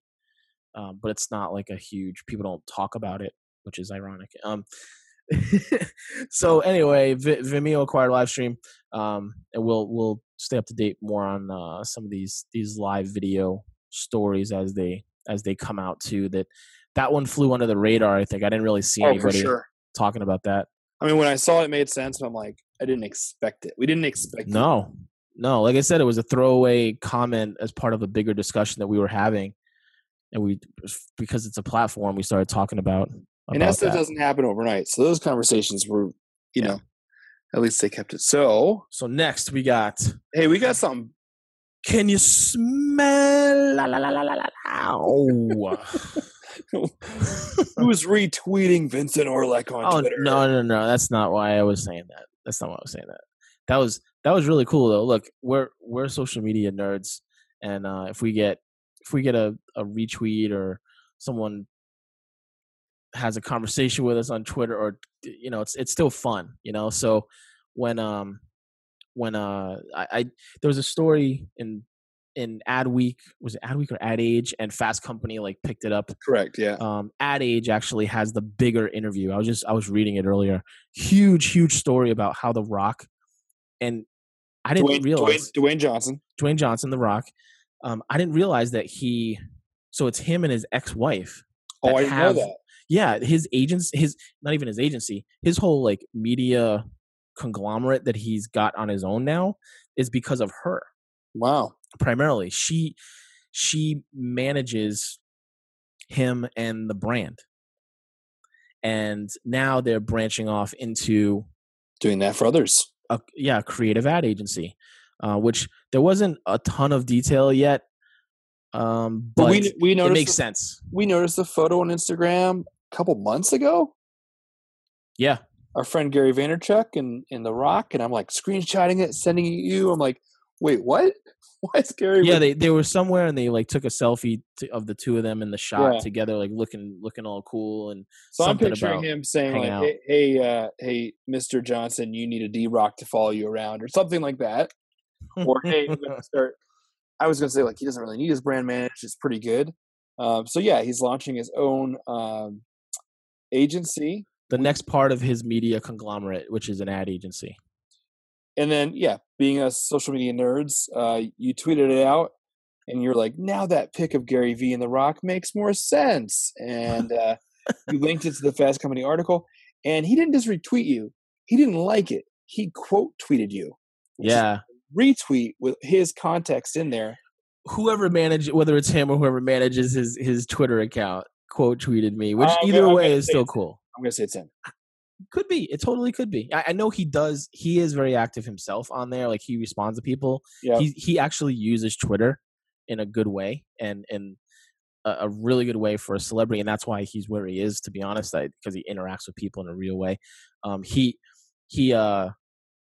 um, but it's not like a huge. People don't talk about it, which is ironic. Um, so anyway, v- Vimeo acquired Livestream, um, and we'll we'll stay up to date more on uh, some of these these live video stories as they as they come out too. That that one flew under the radar. I think I didn't really see Oh, anybody sure. talking about that. I mean, when I saw it, it made sense, but I'm like, I didn't expect it. We didn't expect it. No, no. Like I said, it was a throwaway comment as part of a bigger discussion that we were having, and we because it's a platform we started talking about. And that stuff that. doesn't happen overnight. So those conversations were, you Yeah. know, at least they kept it. So, So next we got. hey, we got something. Can you smell? La, la, la, la, la, la, ow. Who's retweeting Vincent Orlek on oh Twitter? no no no! That's not why I was saying that. That's not why I was saying that. That was that was really cool though. Look, we're we're social media nerds, and uh, if we get if we get a, a retweet or someone has a conversation with us on Twitter, or you know, it's it's still fun, you know. So when um when uh I, I there was a story in in Ad Week was it Ad Week or Ad Age and Fast Company like picked it up Correct. Yeah. um, Ad Age actually has the bigger interview. I was just I was reading it earlier. Huge, huge story about how The Rock and I didn't Dwayne, realize Dwayne, Dwayne Johnson. Dwayne Johnson, The Rock. Um, I didn't realize that he. So it's him and his ex-wife. Oh, I didn't have- know that. Yeah, his agents, his not even his agency, his whole like media conglomerate that he's got on his own now is because of her Wow. primarily she she manages him and the brand and now they're branching off into Doing that for others. a yeah creative ad agency uh, which there wasn't a ton of detail yet um but we we it makes the, sense we noticed the photo on Instagram couple months ago. yeah Our friend Gary Vaynerchuk and in The Rock, and I'm like screenshotting it, sending it you. I'm like, wait, what? Why is Gary? yeah they, they were somewhere and they like took a selfie to, of the two of them in the shot Yeah. together like looking looking all cool and so I'm something picturing about him saying like, hey, hey, uh, hey, Mr. Johnson, you need a D Rock to follow you around or something like that. or hey, start. I was gonna say like he doesn't really need his brand managed; it's pretty good. Um, so yeah, he's launching his own um, agency, the next part of his media conglomerate which is an ad agency and then yeah, being a social media nerds, uh, you tweeted it out, and you're like, now that pic of Gary Vee and The Rock makes more sense, and uh, you linked it to the Fast Company article, and he didn't just retweet you; he didn't like it; he quote tweeted you. yeah retweet with his context in there. whoever manages, whether it's him or whoever manages his his Twitter account quote tweeted me, which I'm either gonna- way is still cool. I'm gonna say it's him. Could be. It totally could be. I, I know he does. He is very active himself on there. Like he responds to people. Yeah. He he actually uses Twitter in a good way and and a, a really good way for a celebrity, and that's why he's where he is. To be honest, because he interacts with people in a real way. Um, he he uh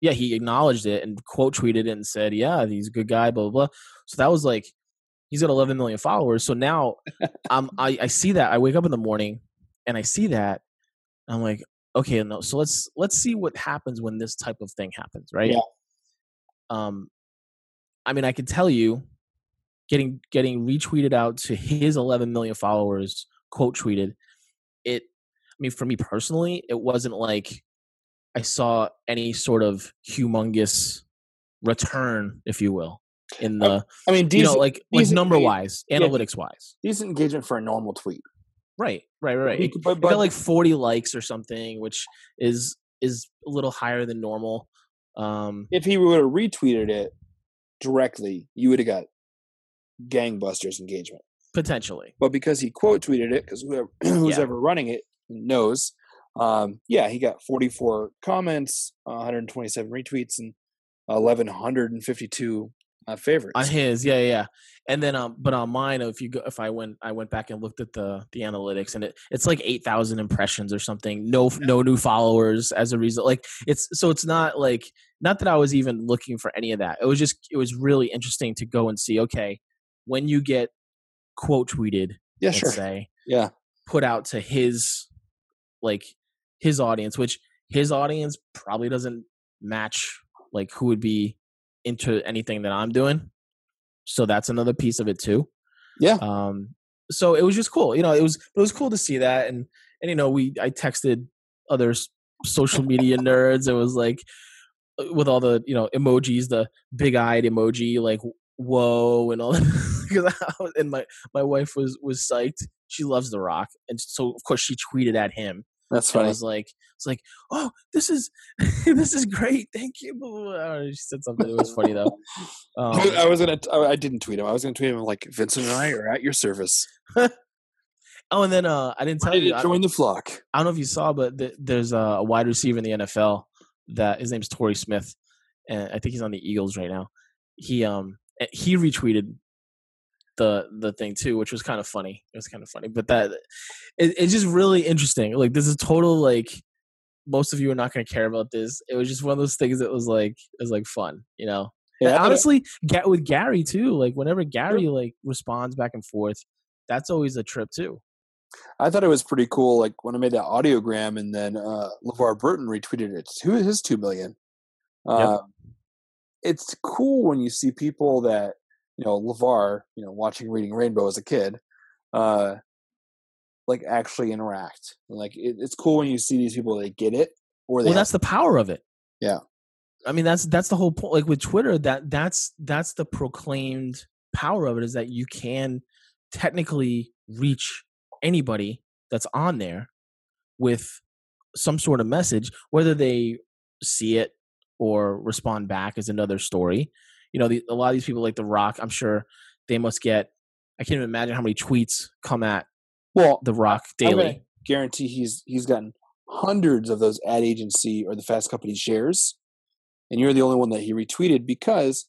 yeah he acknowledged it and quote tweeted it and said yeah he's a good guy blah blah blah. So that was like he's got 11 million followers. So now um I I see that I wake up in the morning and I see that I'm like okay no so let's let's see what happens when this type of thing happens right Yeah. um i mean i can tell you getting getting retweeted out to his 11 million followers quote tweeted it i mean for me personally it wasn't like i saw any sort of humongous return if you will in the I mean, you know like like number wise yeah, analytics wise decent engagement for a normal tweet. right right right He It- but, but got like 40 likes or something which is is a little higher than normal um if he would have retweeted it directly, you would have got gangbusters engagement. potentially But because he quote tweeted it, because whoever who's Yeah. ever running it knows, um, yeah, he got 44 comments, uh, 127 retweets, and 1152 uh, favorites. on his yeah yeah, and then um but on mine if you go if i went i went back and looked at the the analytics and it it's like 8000 impressions or something no no new followers as a result like it's so it's not like not that i was even looking for any of that it was just it was really interesting to go and see okay when you get quote tweeted yeah, let's sure. say Yeah, put out to his like his audience which his audience probably doesn't match like who would be into anything that i'm doing so that's another piece of it too yeah. um so it was just cool you know it was it was cool to see that and and you know we i texted other social media nerds. It was like uh, with all the you know emojis, the big eyed emoji, like whoa, and all. Because and my my wife was was psyched. She loves The Rock, and so of course she tweeted at him. That's I funny. was like, it's like, oh, this is this is great. Thank you. I know, She said something. It was funny though. Um, I was gonna. I I didn't tweet him. I was gonna tweet him like Vincent and I are at your service. oh, and then uh, I didn't tell Ready you. to I, join the flock. I don't know if you saw, but th- there's a, a wide receiver in the NFL that his name's Torrey Smith, and I think he's on the Eagles right now. He um eh, he retweeted the the thing too, which was kind of funny. It was kind of funny, but that it, it's just really interesting. Like this is total like most of you are not going to care about this. It was just one of those things that was like it was like fun, you know. Yeah, And I thought it- honestly, Ga- with Gary too. Like whenever Gary like responds back and forth, that's always a trip too. I thought it was pretty cool. Like when I made that audiogram, and then uh, LeVar Burton retweeted it to his two million. Yep. Uh, It's cool when you see people that you know LeVar, you know, watching Reading Rainbow as a kid, uh, like actually interact. Like it, it's cool when you see these people they get it, or they well that's the power of it Yeah. i mean that's that's the whole point like with twitter that that's that's the proclaimed power of it is that you can technically reach anybody that's on there with some sort of message whether they see it or respond back is another story you know the, a lot of these people like the rock i'm sure they must get i can't even imagine how many tweets come at well the rock daily. guarantee he's he's gotten hundreds of those ad agency or the fast company shares and you're the only one that he retweeted because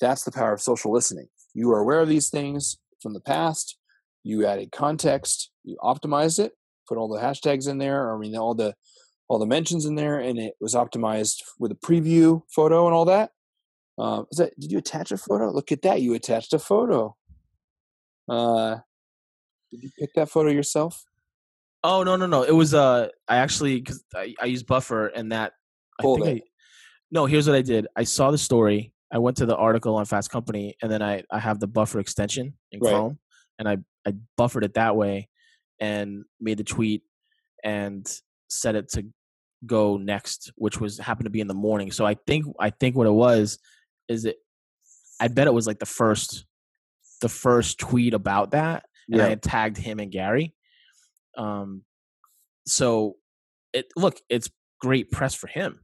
that's the power of social listening. You are aware of these things from the past. You added context. You optimized it. Put all the hashtags in there i mean all the all the mentions in there and it was optimized with a preview photo and all that um, is that did you attach a photo look at that you attached a photo uh did you pick that photo yourself Oh no no no! It was uh I actually because I, I use Buffer and that I think it. I no here's what I did. I saw the story. I went to the article on Fast Company and then I I have the Buffer extension in Right. Chrome and I I buffered it that way and made the tweet and set it to go next, which was happened to be in the morning. So I think I think what it was is it I bet it was like the first the first tweet about that and I had tagged him and Gary. Um, so it look, it's great press for him.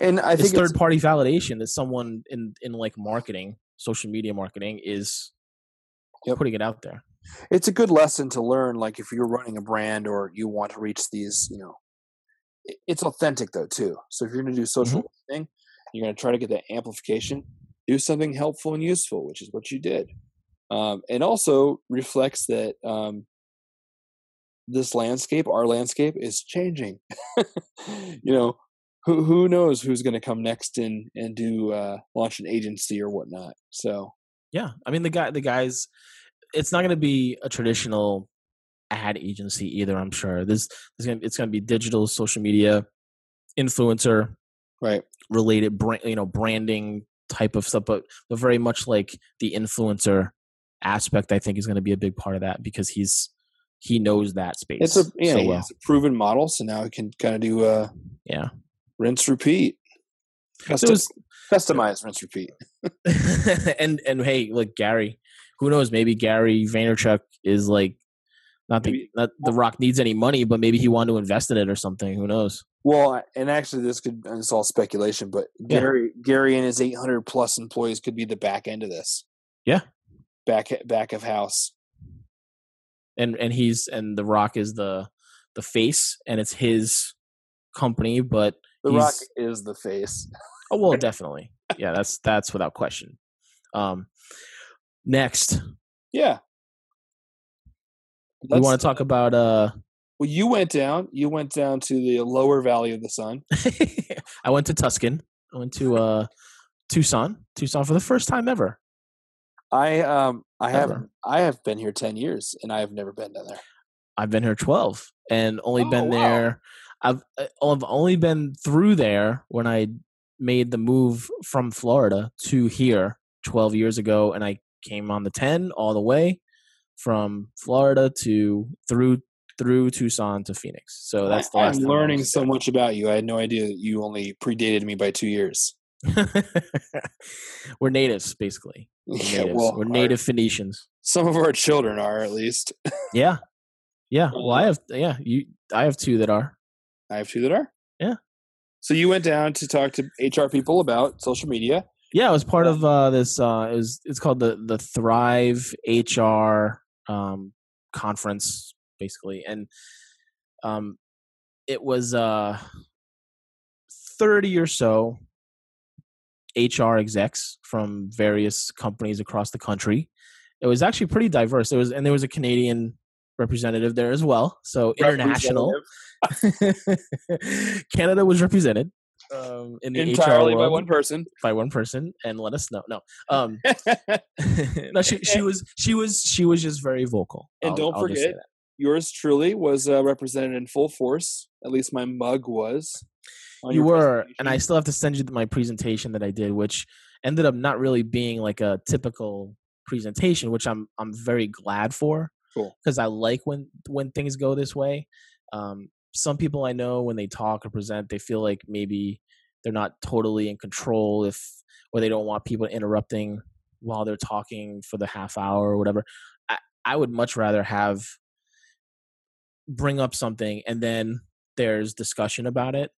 and i think it's, third party validation that someone in in like marketing, social media marketing, is Yep. putting it out there. it's a good lesson to learn like if you're running a brand or you want to reach these you know it's authentic though too so if you're going to do social listening you're going to try to get that amplification do something helpful and useful which is what you did. Um, and also reflects that um, this landscape our landscape is changing. You know who who knows who's going to come next and and do uh, launch an agency or whatnot so. Yeah, I mean the guy, the guys, it's not going to be a traditional ad agency either. I'm sure. This, this gonna, it's going to be digital, social media, influencer right related brand, you know, branding type of stuff, but but very much like the influencer aspect. I think is going to be a big part of that because he's he knows that space. it's a yeah so he well. has a proven model so now he can kind of do uh Yeah. rinse repeat Custom, it's- customize rinse repeat and and hey, like Gary, who knows? Maybe Gary Vaynerchuk is like not the Maybe- not the Rock needs any money, but maybe he wanted to invest in it or something. Who knows? Well and actually this could and it's all speculation but Yeah. gary gary and his 800 plus employees could be the back end of this Yeah. back back of house And and he's and the Rock is the the face, and it's his company. But the rock is the face oh well, definitely, yeah. That's that's without question. Um, next, yeah we want to talk about uh. Well you went down you went down to the lower valley of the sun I went to Tuscan. I went to uh Tucson, Tucson for the first time ever. i um i Ever. haven't i have been here 10 years and i have never been down there I've been here 12 and only Oh, been wow. there. I've uh, I've only been through there when I made the move from Florida to here 12 years ago, and I came on the 10 all the way from Florida to through through Tucson to Phoenix. So that's the last. I'm learning so there. much about you. I had no idea that you only predated me by two years. We're natives, basically. We're Yeah, natives. well, We're our- native Phoenicians. some of our children are at least. Yeah, yeah. Well, I have yeah. You, I have two that are. I have two that are. Yeah. So you went down to talk to HR people about social media. Yeah, it was part of uh, this. Uh, it was, it's called the the Thrive HR um, conference, basically, and um, it was uh, thirty or so HR execs from various companies across the country. It was actually pretty diverse. There was and there was a Canadian representative there as well. So international. Canada was represented um, in the entirely HR by one person. by one person and let us know. No, um, no, she she was she was she was just very vocal. And I'll- don't I'll forget. Yours truly was uh, represented in full force. At least my mug was. you were, and I still have to send you my presentation that I did, which ended up not really being like a typical presentation, which I'm I'm very glad for. Cool. Because I like when when things go this way. Um, some people I know when they talk or present, they feel like maybe they're not totally in control if or they don't want people interrupting while they're talking for the half hour or whatever. I, I would much rather have bring up something and then there's discussion about it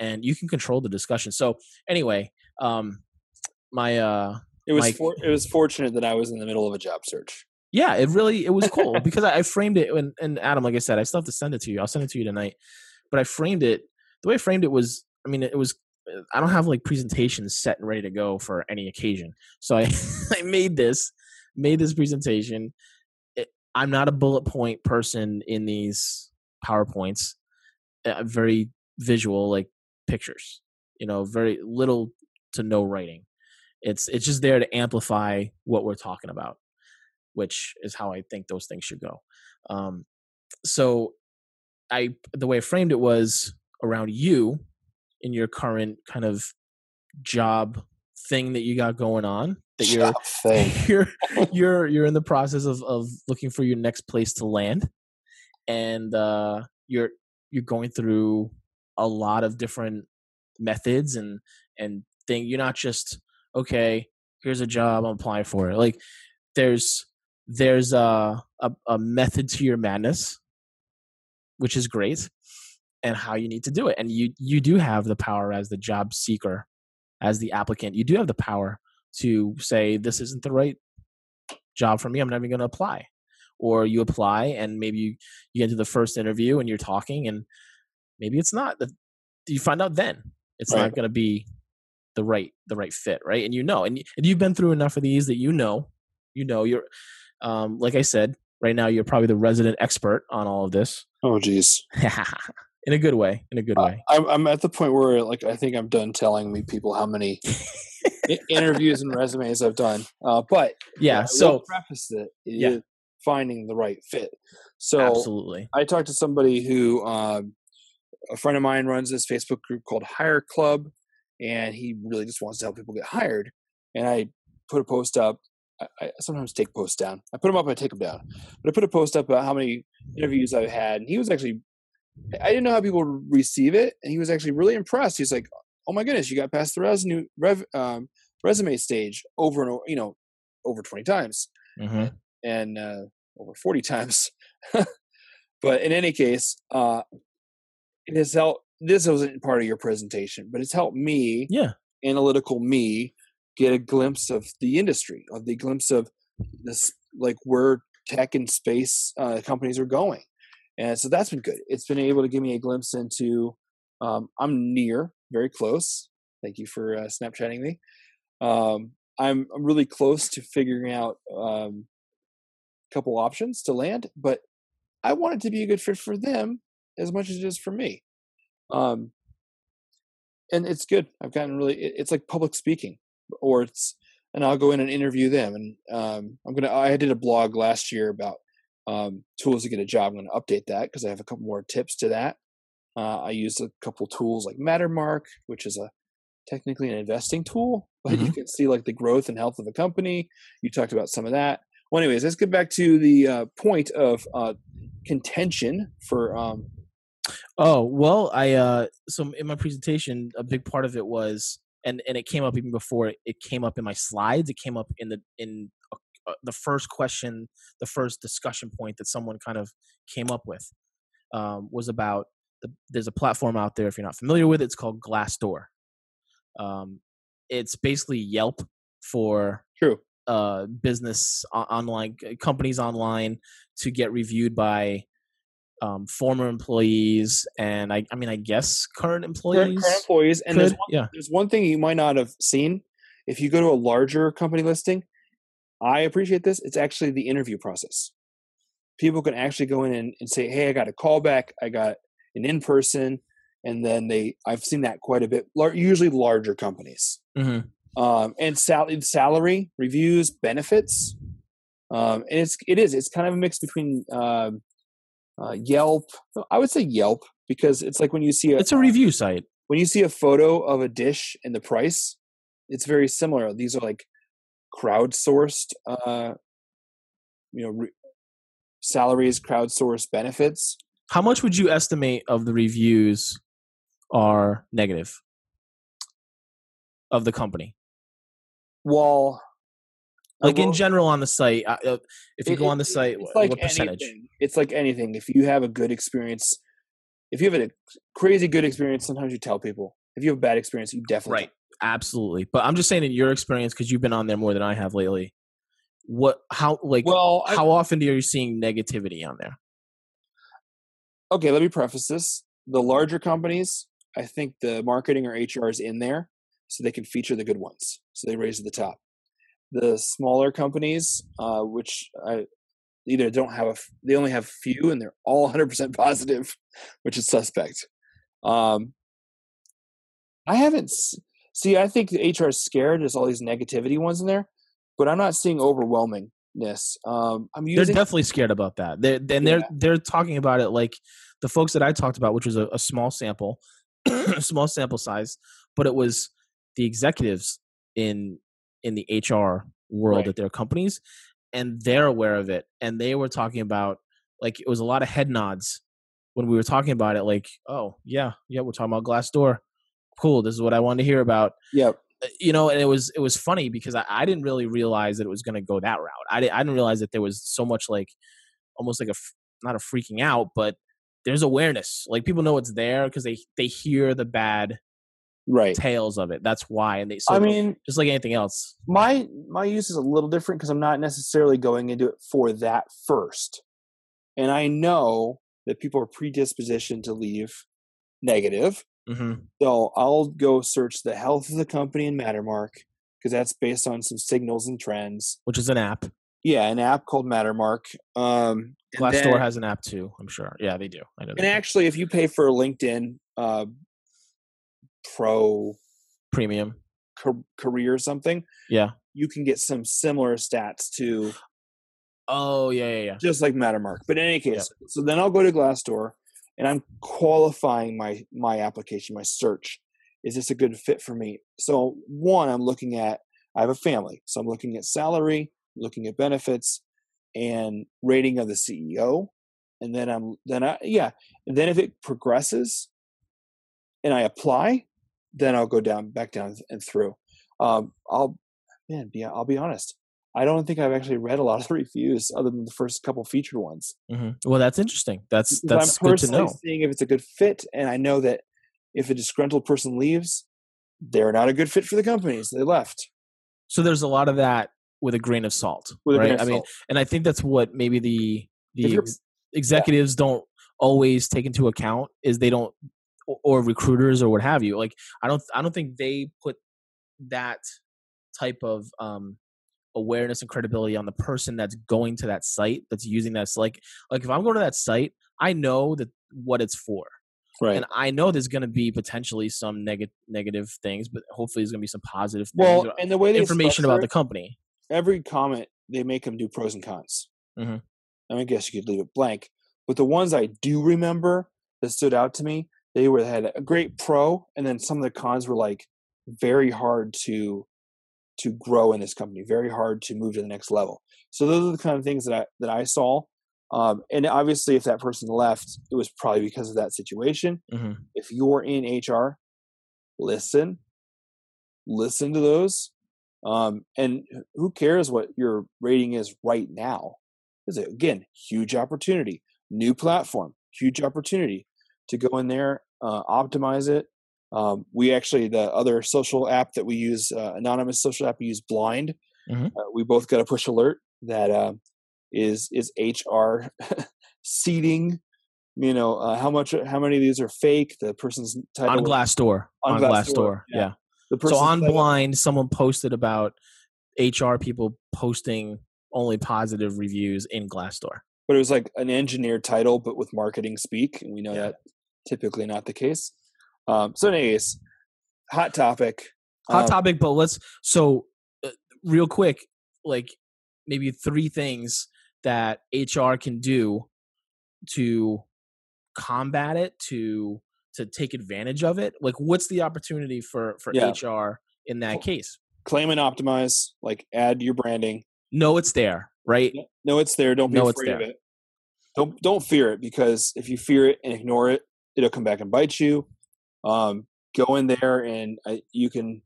and you can control the discussion. So anyway, um my uh It was Mike- for, it was fortunate that I was in the middle of a job search. yeah, it really it was cool because I, I framed it and, and Adam, like I said, I still have to send it to you. I'll send it to you tonight. But I framed it the way I framed it was I mean it was I don't have like presentations set and ready to go for any occasion. So I I made this made this presentation. I'm not a bullet point person in these PowerPoints. Uh, very visual like pictures. You know, very little to no writing. It's it's just there to amplify what we're talking about which is how I think those things should go. Um, so I the way I framed it was around you in your current kind of job thing that you got going on that you're you're you're you're in the process of of looking for your next place to land. And uh you're you're going through a lot of different methods and and thing you're not just okay here's a job i'm applying for it. Like there's there's a, a a method to your madness which is great and how you need to do it. And you you do have the power as the job seeker as the applicant you do have the power to say this isn't the right job for me i'm not even going to apply or you apply and maybe you, you get to the first interview and you're talking and maybe it's not the, you find out then it's Right. not going to be the right the right fit right and you know and, and you've been through enough of these that you know you know you're um, like i said right now you're probably the resident expert on all of this Oh, geez. in a good way in a good Uh, way I'm, I'm at the point where, like, I think I'm done telling me people how many interviews and resumes I've done. Uh, but yeah so preface it. Yeah. finding the right fit. So absolutely I talked to somebody who um, a friend of mine runs this Facebook group called Hire Club, and he really just wants to help people get hired. And I put a post up. I, I sometimes take posts down. I put them up, I take them down. But I put a post up about how many interviews I've had, and he was actually. I didn't know how people would receive it, and he was actually really impressed. He's like, "Oh my goodness, you got past the resume rev, um, resume stage over and over, you know, over twenty times." hmm and uh, over 40 times. but in any case, uh, it has helped. This wasn't part of your presentation, but it's helped me, yeah analytical me, get a glimpse of the industry, of the glimpse of this, like where tech and space uh, companies are going. And so that's been good. It's been able to give me a glimpse into. Um, I'm near, very close. Thank you for uh, Snapchatting me. Um, I'm, I'm really close to figuring out um, a couple options to land, but I want it to be a good fit for them as much as it is for me. Um, and it's good. I've gotten really. it- It's like public speaking, or it's, and I'll go in and interview them. And um, I'm gonna. I did a blog last year about um, tools to get a job. I'm gonna update that because I have a couple more tips to that. Uh, I used a couple tools like Mattermark, which is a technically an investing tool, but you can see like the growth and health of the company. You talked about some of that. Well, anyways, let's get back to the uh, point of uh, contention for um Oh well, I uh so in my presentation, a big part of it was, and and it came up even before it came up in my slides. It came up in the in uh, the first question, the first discussion point that someone kind of came up with um, was about the, there's a platform out there if you're not familiar with it. It's called Glassdoor. Um, it's basically Yelp for true uh, business online companies online to get reviewed by um, former employees and I, I mean I guess current employees. current, current employees and there's one, yeah. there's one thing you might not have seen if you go to a larger company listing i appreciate this it's actually the interview process people can actually go in and, and say hey i got a callback i got an in-person and then they i've seen that quite a bit lar- usually larger companies hmm um, and sal- salary reviews benefits um, and it's it is it's kind of a mix between um, uh, yelp i would say yelp because it's like when you see a, It's a review site. when you see a photo of a dish and the price, it's very similar. These are like crowdsourced, uh, you know, re- salaries, crowdsourced benefits. How much would you estimate of the reviews are negative of the company? Well, Like in general on the site, uh, if you it- go on the it- site, it's what, like what percentage? anything. It's like anything. If you have a good experience, if you have a crazy good experience, sometimes you tell people. If you have a bad experience, you definitely Right. Absolutely. But I'm just saying in your experience, because you've been on there more than I have lately. What? How? Like? Well, I- how often are you seeing negativity on there? okay, let me preface this. The larger companies, I think the marketing or HR is in there so they can feature the good ones. So they raise to the top. The smaller companies, uh, which I either don't have a, f- they only have few and they're all 100% positive, which is suspect. Um, I haven't, see, I think the HR is scared. There's all these negativity ones in there, but I'm not seeing overwhelmingness. Um, I'm using- They're definitely scared about that. They're and they're Yeah. they're talking about it like the folks that I talked about, which was a, a small sample, small sample size, but it was the executives in in the HR world Right. at their companies, and they're aware of it, and they were talking about like it was a lot of head nods when we were talking about it. Like, oh yeah, yeah, we're talking about Glassdoor. Cool, this is what I wanted to hear about yeah, uh, you know, and it was it was funny because I, I didn't really realize that it was going to go that route. I didn't I didn't realize that there was so much like almost like a f- not a freaking out, but there's awareness. Like people know it's there because they they hear the bad right. tales of it. That's why, and they so I mean, just like anything else. my my use is a little different because I'm not necessarily going into it for that first. And I know that people are predispositioned to leave negative. Hmm So I'll go search the health of the company in Mattermark because that's based on some signals and trends. Which is an app. Yeah, an app called Mattermark. Um, Glassdoor then- has an app too. I'm sure. Yeah, they do. I know. and they do. actually, if you pay for LinkedIn uh, Pro premium. ca- Career or something, Yeah. you can get some similar stats to Oh yeah, yeah, yeah. just like Mattermark. But in any case, so then I'll go to Glassdoor and I'm qualifying my my application, my search. Is this a good fit for me? So one, I'm looking at I have a family, so I'm looking at salary, looking at benefits, and rating of the CEO, and then I'm then I yeah, and then if it progresses, and I apply, then I'll go down back down and through. Um, I'll man, be I'll be honest. I don't think I've actually read a lot of the reviews other than the first couple featured ones. hmm Well, that's interesting. That's Because that's I'm good to know. seeing if it's a good fit, and I know that if a disgruntled person leaves, they're not a good fit for the companies. They left So there's a lot of that with a grain of salt, with a right? grain of I mean, and I think that's what maybe the the ex- executives don't always take into account is they don't or- or recruiters or what have you like i don't i don't think they put that type of um awareness and credibility on the person that's going to that site that's using that like like if i'm going to that site i know that what it's for right. and i know there's going to be potentially some negative negative things but hopefully there's going to be some positive things well, or and the way they information about the company every comment they make them do pros and cons. Mhm. I, mean, I guess you could leave it blank, but the ones I do remember that stood out to me, they were they had a great pro, and then some of the cons were like very hard to to grow in this company, very hard to move to the next level. So those are the kind of things that I that I saw. Um, and obviously, if that person left, it was probably because of that situation. hmm If you're in HR, listen, listen to those. Um, and who cares what your rating is right now? Is it again huge opportunity, new platform, huge opportunity to go in there, uh, optimize it. Um, we actually the other social app that we use, uh, anonymous social app, we use Blind. Mhm. Uh, we both got a push alert that uh, is is HR seating. You know uh, how much, how many of these are fake? The person's title On Glassdoor. On On, Glassdoor, Glassdoor. yeah. Yeah. The So on title- Blind, someone posted about HR people posting only positive reviews in Glassdoor. but it was like an engineered title, but with marketing speak, and we know Yeah. that typically not the case. Um, so, anyways, hot topic. Hot Um, topic, but let's so uh, real quick, like maybe three things that HR can do to combat it, to to take advantage of it. Like, what's the opportunity for for Yeah. HR in that case? Claim and optimize. Like, add your branding. Know it's there, right? No, it's there. Don't be Know afraid of it. Don't don't fear it because if you fear it and ignore it, it'll come back and bite you. Um, go in there and uh, you can.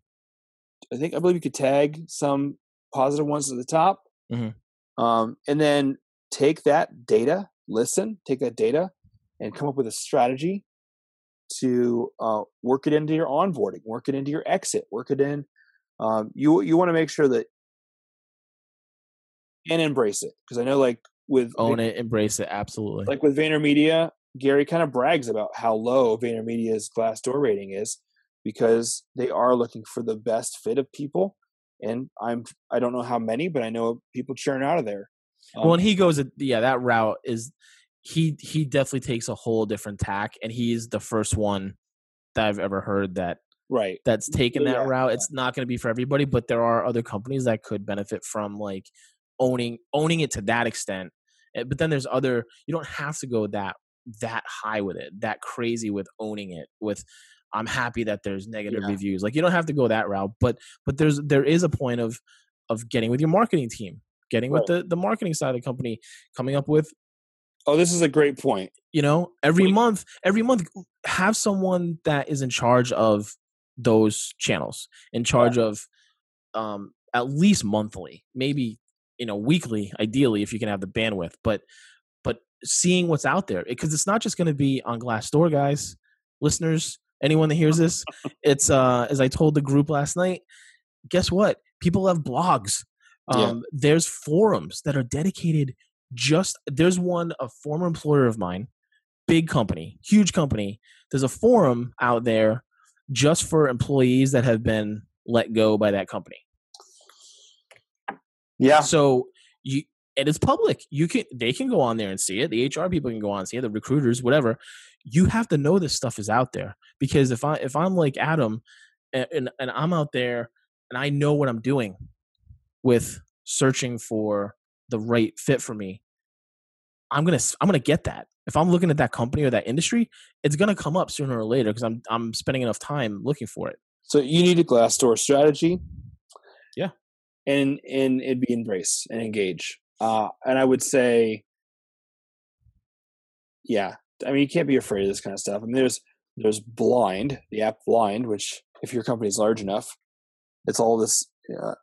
I think I believe you could tag some positive ones at the top, Mhm. um, and then take that data, listen, take that data, and come up with a strategy to uh, work it into your onboarding, work it into your exit, work it in. Um, you you want to make sure that and embrace it because I know like with Own it, embrace it, absolutely. like with VaynerMedia, Gary kind of brags about how low VaynerMedia's Glassdoor rating is because they are looking for the best fit of people. And I'm I don't know how many, but I know people churn out of there. Um, well, and he goes, yeah, that route is he he definitely takes a whole different tack, and he's the first one that I've ever heard that right. that's taken that Yeah, route. It's not going to be for everybody, but there are other companies that could benefit from like owning owning it to that extent. Eh, But then there's other you don't have to go that that high with it, that crazy with owning it with I'm happy that there's negative Yeah. reviews. Like you don't have to go that route, but but there's there is a point of of getting with your marketing team, getting with the the marketing side of the company, coming up with Oh, this is a great point. you know every Wait. month every month have someone that is in charge of those channels in charge of um at least monthly maybe you know weekly ideally if you can have the bandwidth but but seeing what's out there because it's not just going to be on glassdoor guys listeners anyone that hears this it's uh as i told the group last night guess what people have blogs Yeah. um there's forums that are dedicated just there's one a former employer of mine big company huge company there's a forum out there just for employees that have been let go by that company Yeah. so you and it's public you can they can go on there and see it the hr people can go on and see it the recruiters whatever you have to know this stuff is out there because if i if i'm like adam and, and, and i'm out there and i know what i'm doing with searching for the right fit for me i'm gonna I'm gonna get that if i'm looking at that company or that industry it's gonna come up sooner or later because i'm i'm spending enough time looking for it So you need a Glassdoor strategy. Yeah. And and it'd be embrace and engage. Uh, and I would say, yeah. I mean, you can't be afraid of this kind of stuff. I mean, there's there's Blind, the app Blind, which if your company's large enough, it's all this. Uh,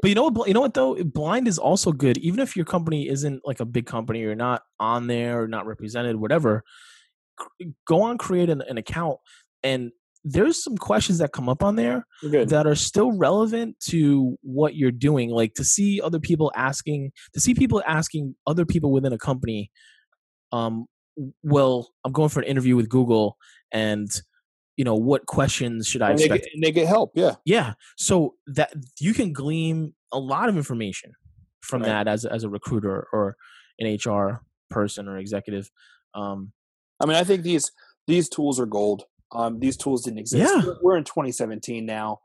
But you know what? You know what though? Blind is also good, even if your company isn't like a big company, you're not on there or not represented, whatever. Go on, create an, an account, and there's some questions that come up on there good. that are still relevant to what you're doing. Like to see other people asking, to see people asking other people within a company, um, well, I'm going for an interview with Google, and you know what questions should I and, they expect? get, and they get help. Yeah. Yeah. So that you can glean a lot of information from Right. that as as a recruiter or an HR person or executive. Um, I mean, I think these these tools are gold. Um, these tools didn't exist. Yeah. We're- in 2017 now,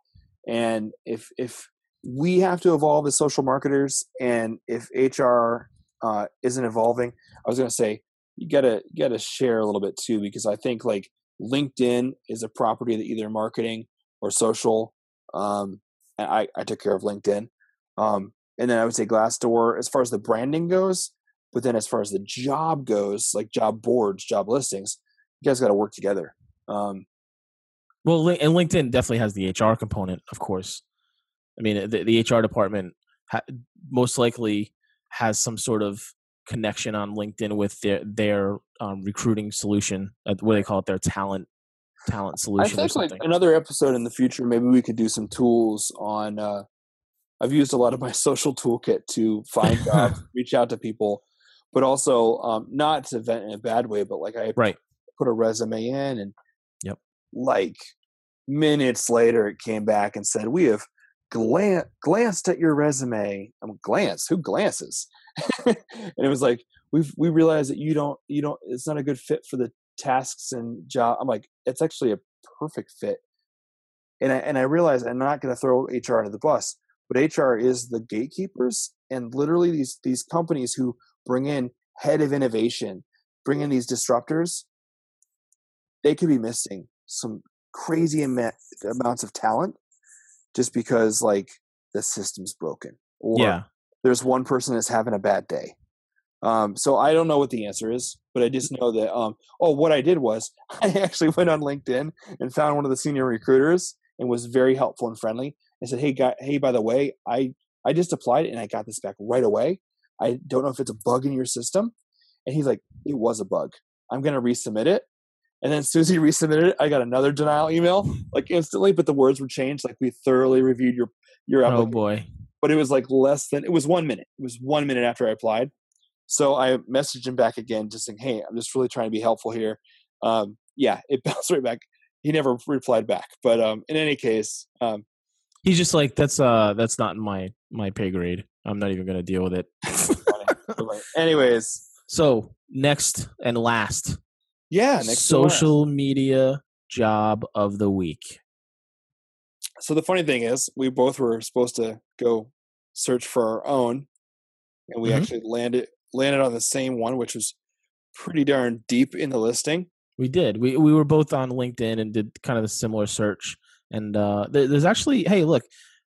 and if if we have to evolve as social marketers, and if HR uh, isn't evolving, I was going to say you gotta you gotta share a little bit too, because I think like LinkedIn is a property that either marketing or social. Um, and I I took care of LinkedIn, um, and then I would say Glassdoor as far as the branding goes. but then as far as the job goes, like job boards, job listings, you guys got to work together. Um, well, and LinkedIn definitely has the HR component, of course. I mean, the, the HR department ha- most likely has some sort of connection on LinkedIn with their their um, recruiting solution. Uh, what do they call it? Their talent talent solution. I think like another episode in the future, maybe we could do some tools on. Uh, I've used a lot of my social toolkit to find jobs, reach out to people, but also um, not to vent in a bad way, but like I right. put a resume in and. Like minutes later it came back and said we have glan- glanced at your resume. I'm glance. Who glances? and it was like we we realized that you don't you don't. It's not a good fit for the tasks and job. I'm like it's actually a perfect fit. And I and I realized I'm not going to throw HR under the bus, but HR is the gatekeepers and literally these these companies who bring in head of innovation, bring in these disruptors. They could be missing some crazy amounts of talent just because like the system's broken or yeah. there's one person that's having a bad day. Um, so I don't know what the answer is, but I just know that. Um, oh, what I did was I actually went on LinkedIn and found one of the senior recruiters and was very helpful and friendly. I said, "Hey, guy, hey, by the way, I I just applied and I got this back right away. I don't know if it's a bug in your system." And he's like, "It was a bug. I'm gonna resubmit it." And then Susie resubmitted it. I got another denial email like instantly, but the words were changed. Like we thoroughly reviewed your your application. oh boy. But it was like less than it was one minute. It was one minute after I applied. So I messaged him back again, just saying, "Hey, I'm just really trying to be helpful here." Um, yeah, it bounced right back. He never replied back, but um, in any case, um, he's just like, "That's uh, that's not my my pay grade. I'm not even going to deal with it." Anyways, so next and last yeah, social media job of the week. So the funny thing is, we both were supposed to go search for our own, and we mm-hmm. actually landed landed on the same one, which was pretty darn deep in the listing. We did. We we were both on LinkedIn and did kind of a similar search. And uh, there's actually, hey, look,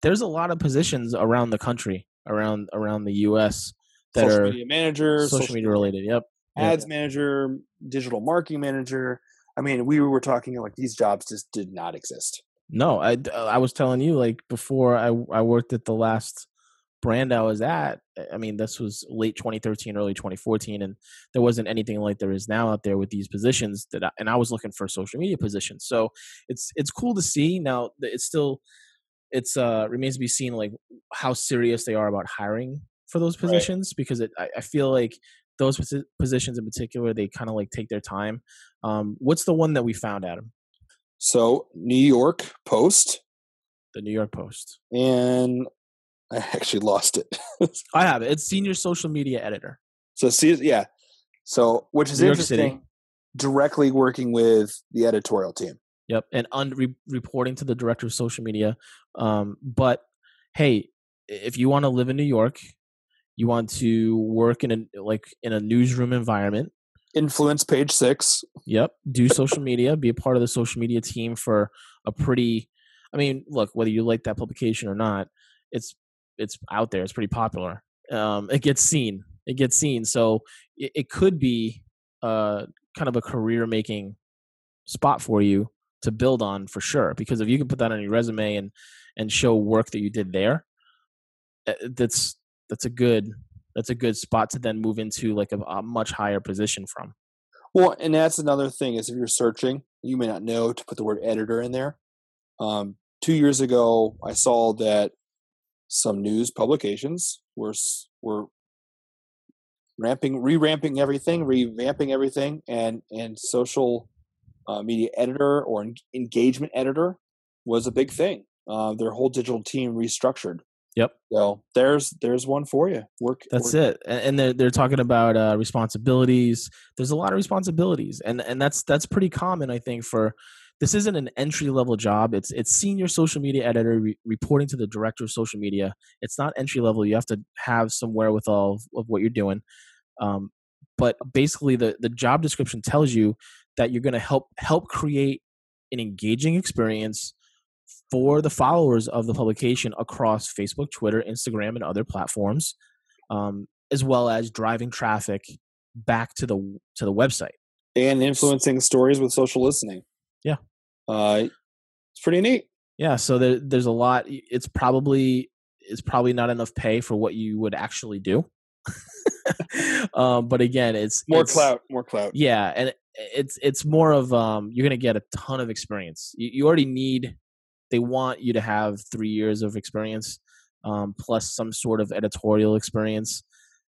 there's a lot of positions around the country, around around the U.S. that social are media manager, social, social media related. Yep ads yeah. manager, digital marketing manager. I mean, we were talking like these jobs just did not exist. No, I, I was telling you like before I I worked at the last brand I was at. I mean, this was late 2013, early 2014, and there wasn't anything like there is now out there with these positions. That I, and I was looking for social media positions. So it's it's cool to see. Now it's still it's uh remains to be seen like how serious they are about hiring for those positions right. because it I, I feel like those positions in particular, they kind of like take their time. Um, what's the one that we found, Adam? So New York Post. The New York Post. And I actually lost it. I have it. It's senior social media editor. So see, yeah. So which is New interesting. Directly working with the editorial team. Yep, and un- re- reporting to the director of social media. Um, but hey, if you want to live in New York, you want to work in a like in a newsroom environment. Influence page six. Yep do social media be a part of the social media team for a pretty i mean look whether you like that publication or not it's it's out there it's pretty popular. Um it gets seen it gets seen. So it, it could be uh kind of a career making spot for you to build on for sure because if you can put that on your resume and and show work that you did there eh, that's that's a good that's a good spot to then move into like a, a much higher position from. Well, and that's another thing is if you're searching, you may not know to put the word editor in there. Um, two years ago, I saw that some news publications were were ramping, re-ramping everything, revamping everything, and and social uh, media editor or engagement editor was a big thing. Uh, their whole digital team restructured. Yep. So there's there's one for you. Work. That's work. it. And they're they're talking about uh, responsibilities. There's a lot of responsibilities, and and that's that's pretty common, I think. For this isn't an entry level job. It's it's senior social media editor re- reporting to the director of social media. It's not entry level. You have to have some wherewithal of, of what you're doing. Um, but basically, the the job description tells you that you're going to help help create an engaging experience for the followers of the publication across Facebook, Twitter, Instagram, and other platforms. Um, as well as driving traffic back to the to the website. and influencing stories with social listening. Yeah. uh, it's pretty neat. Yeah, so there, there's a lot. It's probably it's probably not enough pay for what you would actually do. um, but again, it's More it's- clout, more clout. Yeah, and it's it's more of um, you're gonna get a ton of experience. You, you already need. They want you to have three years of experience, um, plus some sort of editorial experience.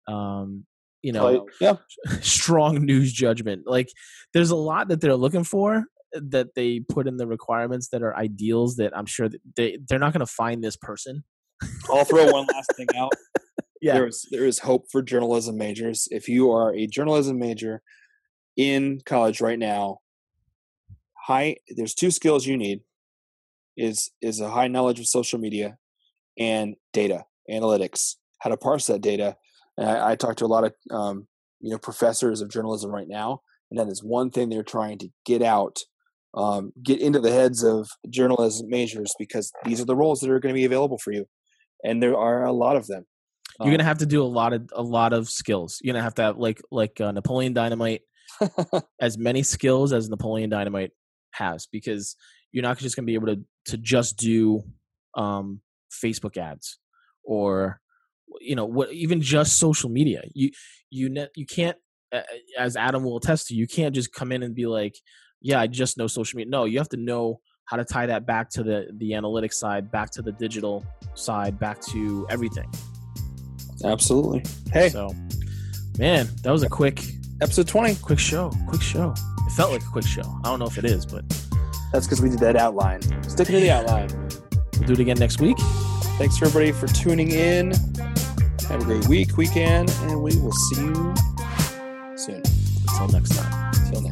Um, you know, Like, yeah, strong news judgment. Like there's a lot that they're looking for that they put in the requirements that are ideals that I'm sure that they they're not going to find this person. I'll throw one last thing out. Yeah. There is there is hope for journalism majors. If you are a journalism major in college right now, high there's two skills you need is is a high knowledge of social media and data analytics, how to parse that data. And I, I talk to a lot of um, you know professors of journalism right now, and that is one thing they're trying to get out, um, get into the heads of journalism majors because these are the roles that are going to be available for you, and there are a lot of them. You're Um, gonna have to do a lot of a lot of skills. You're gonna have to have like like uh, Napoleon Dynamite, as many skills as Napoleon Dynamite has, because you're not just gonna be able to to just do um, Facebook ads or you know what even just social media. You you ne- you can't as Adam will attest to. You can't just come in and be like, yeah, I just know social media. No, you have to know how to tie that back to the the analytics side, back to the digital side, back to everything. Absolutely. Hey, So, man, that was a quick, episode 20. quick show. Quick show. It felt like a quick show. I don't know if it is, but That's because we did that outline. Sticking to the outline. we'll do it again next week. Thanks for everybody for tuning in. Have a great week, weekend, and we will see you soon. Until next time. Until next time.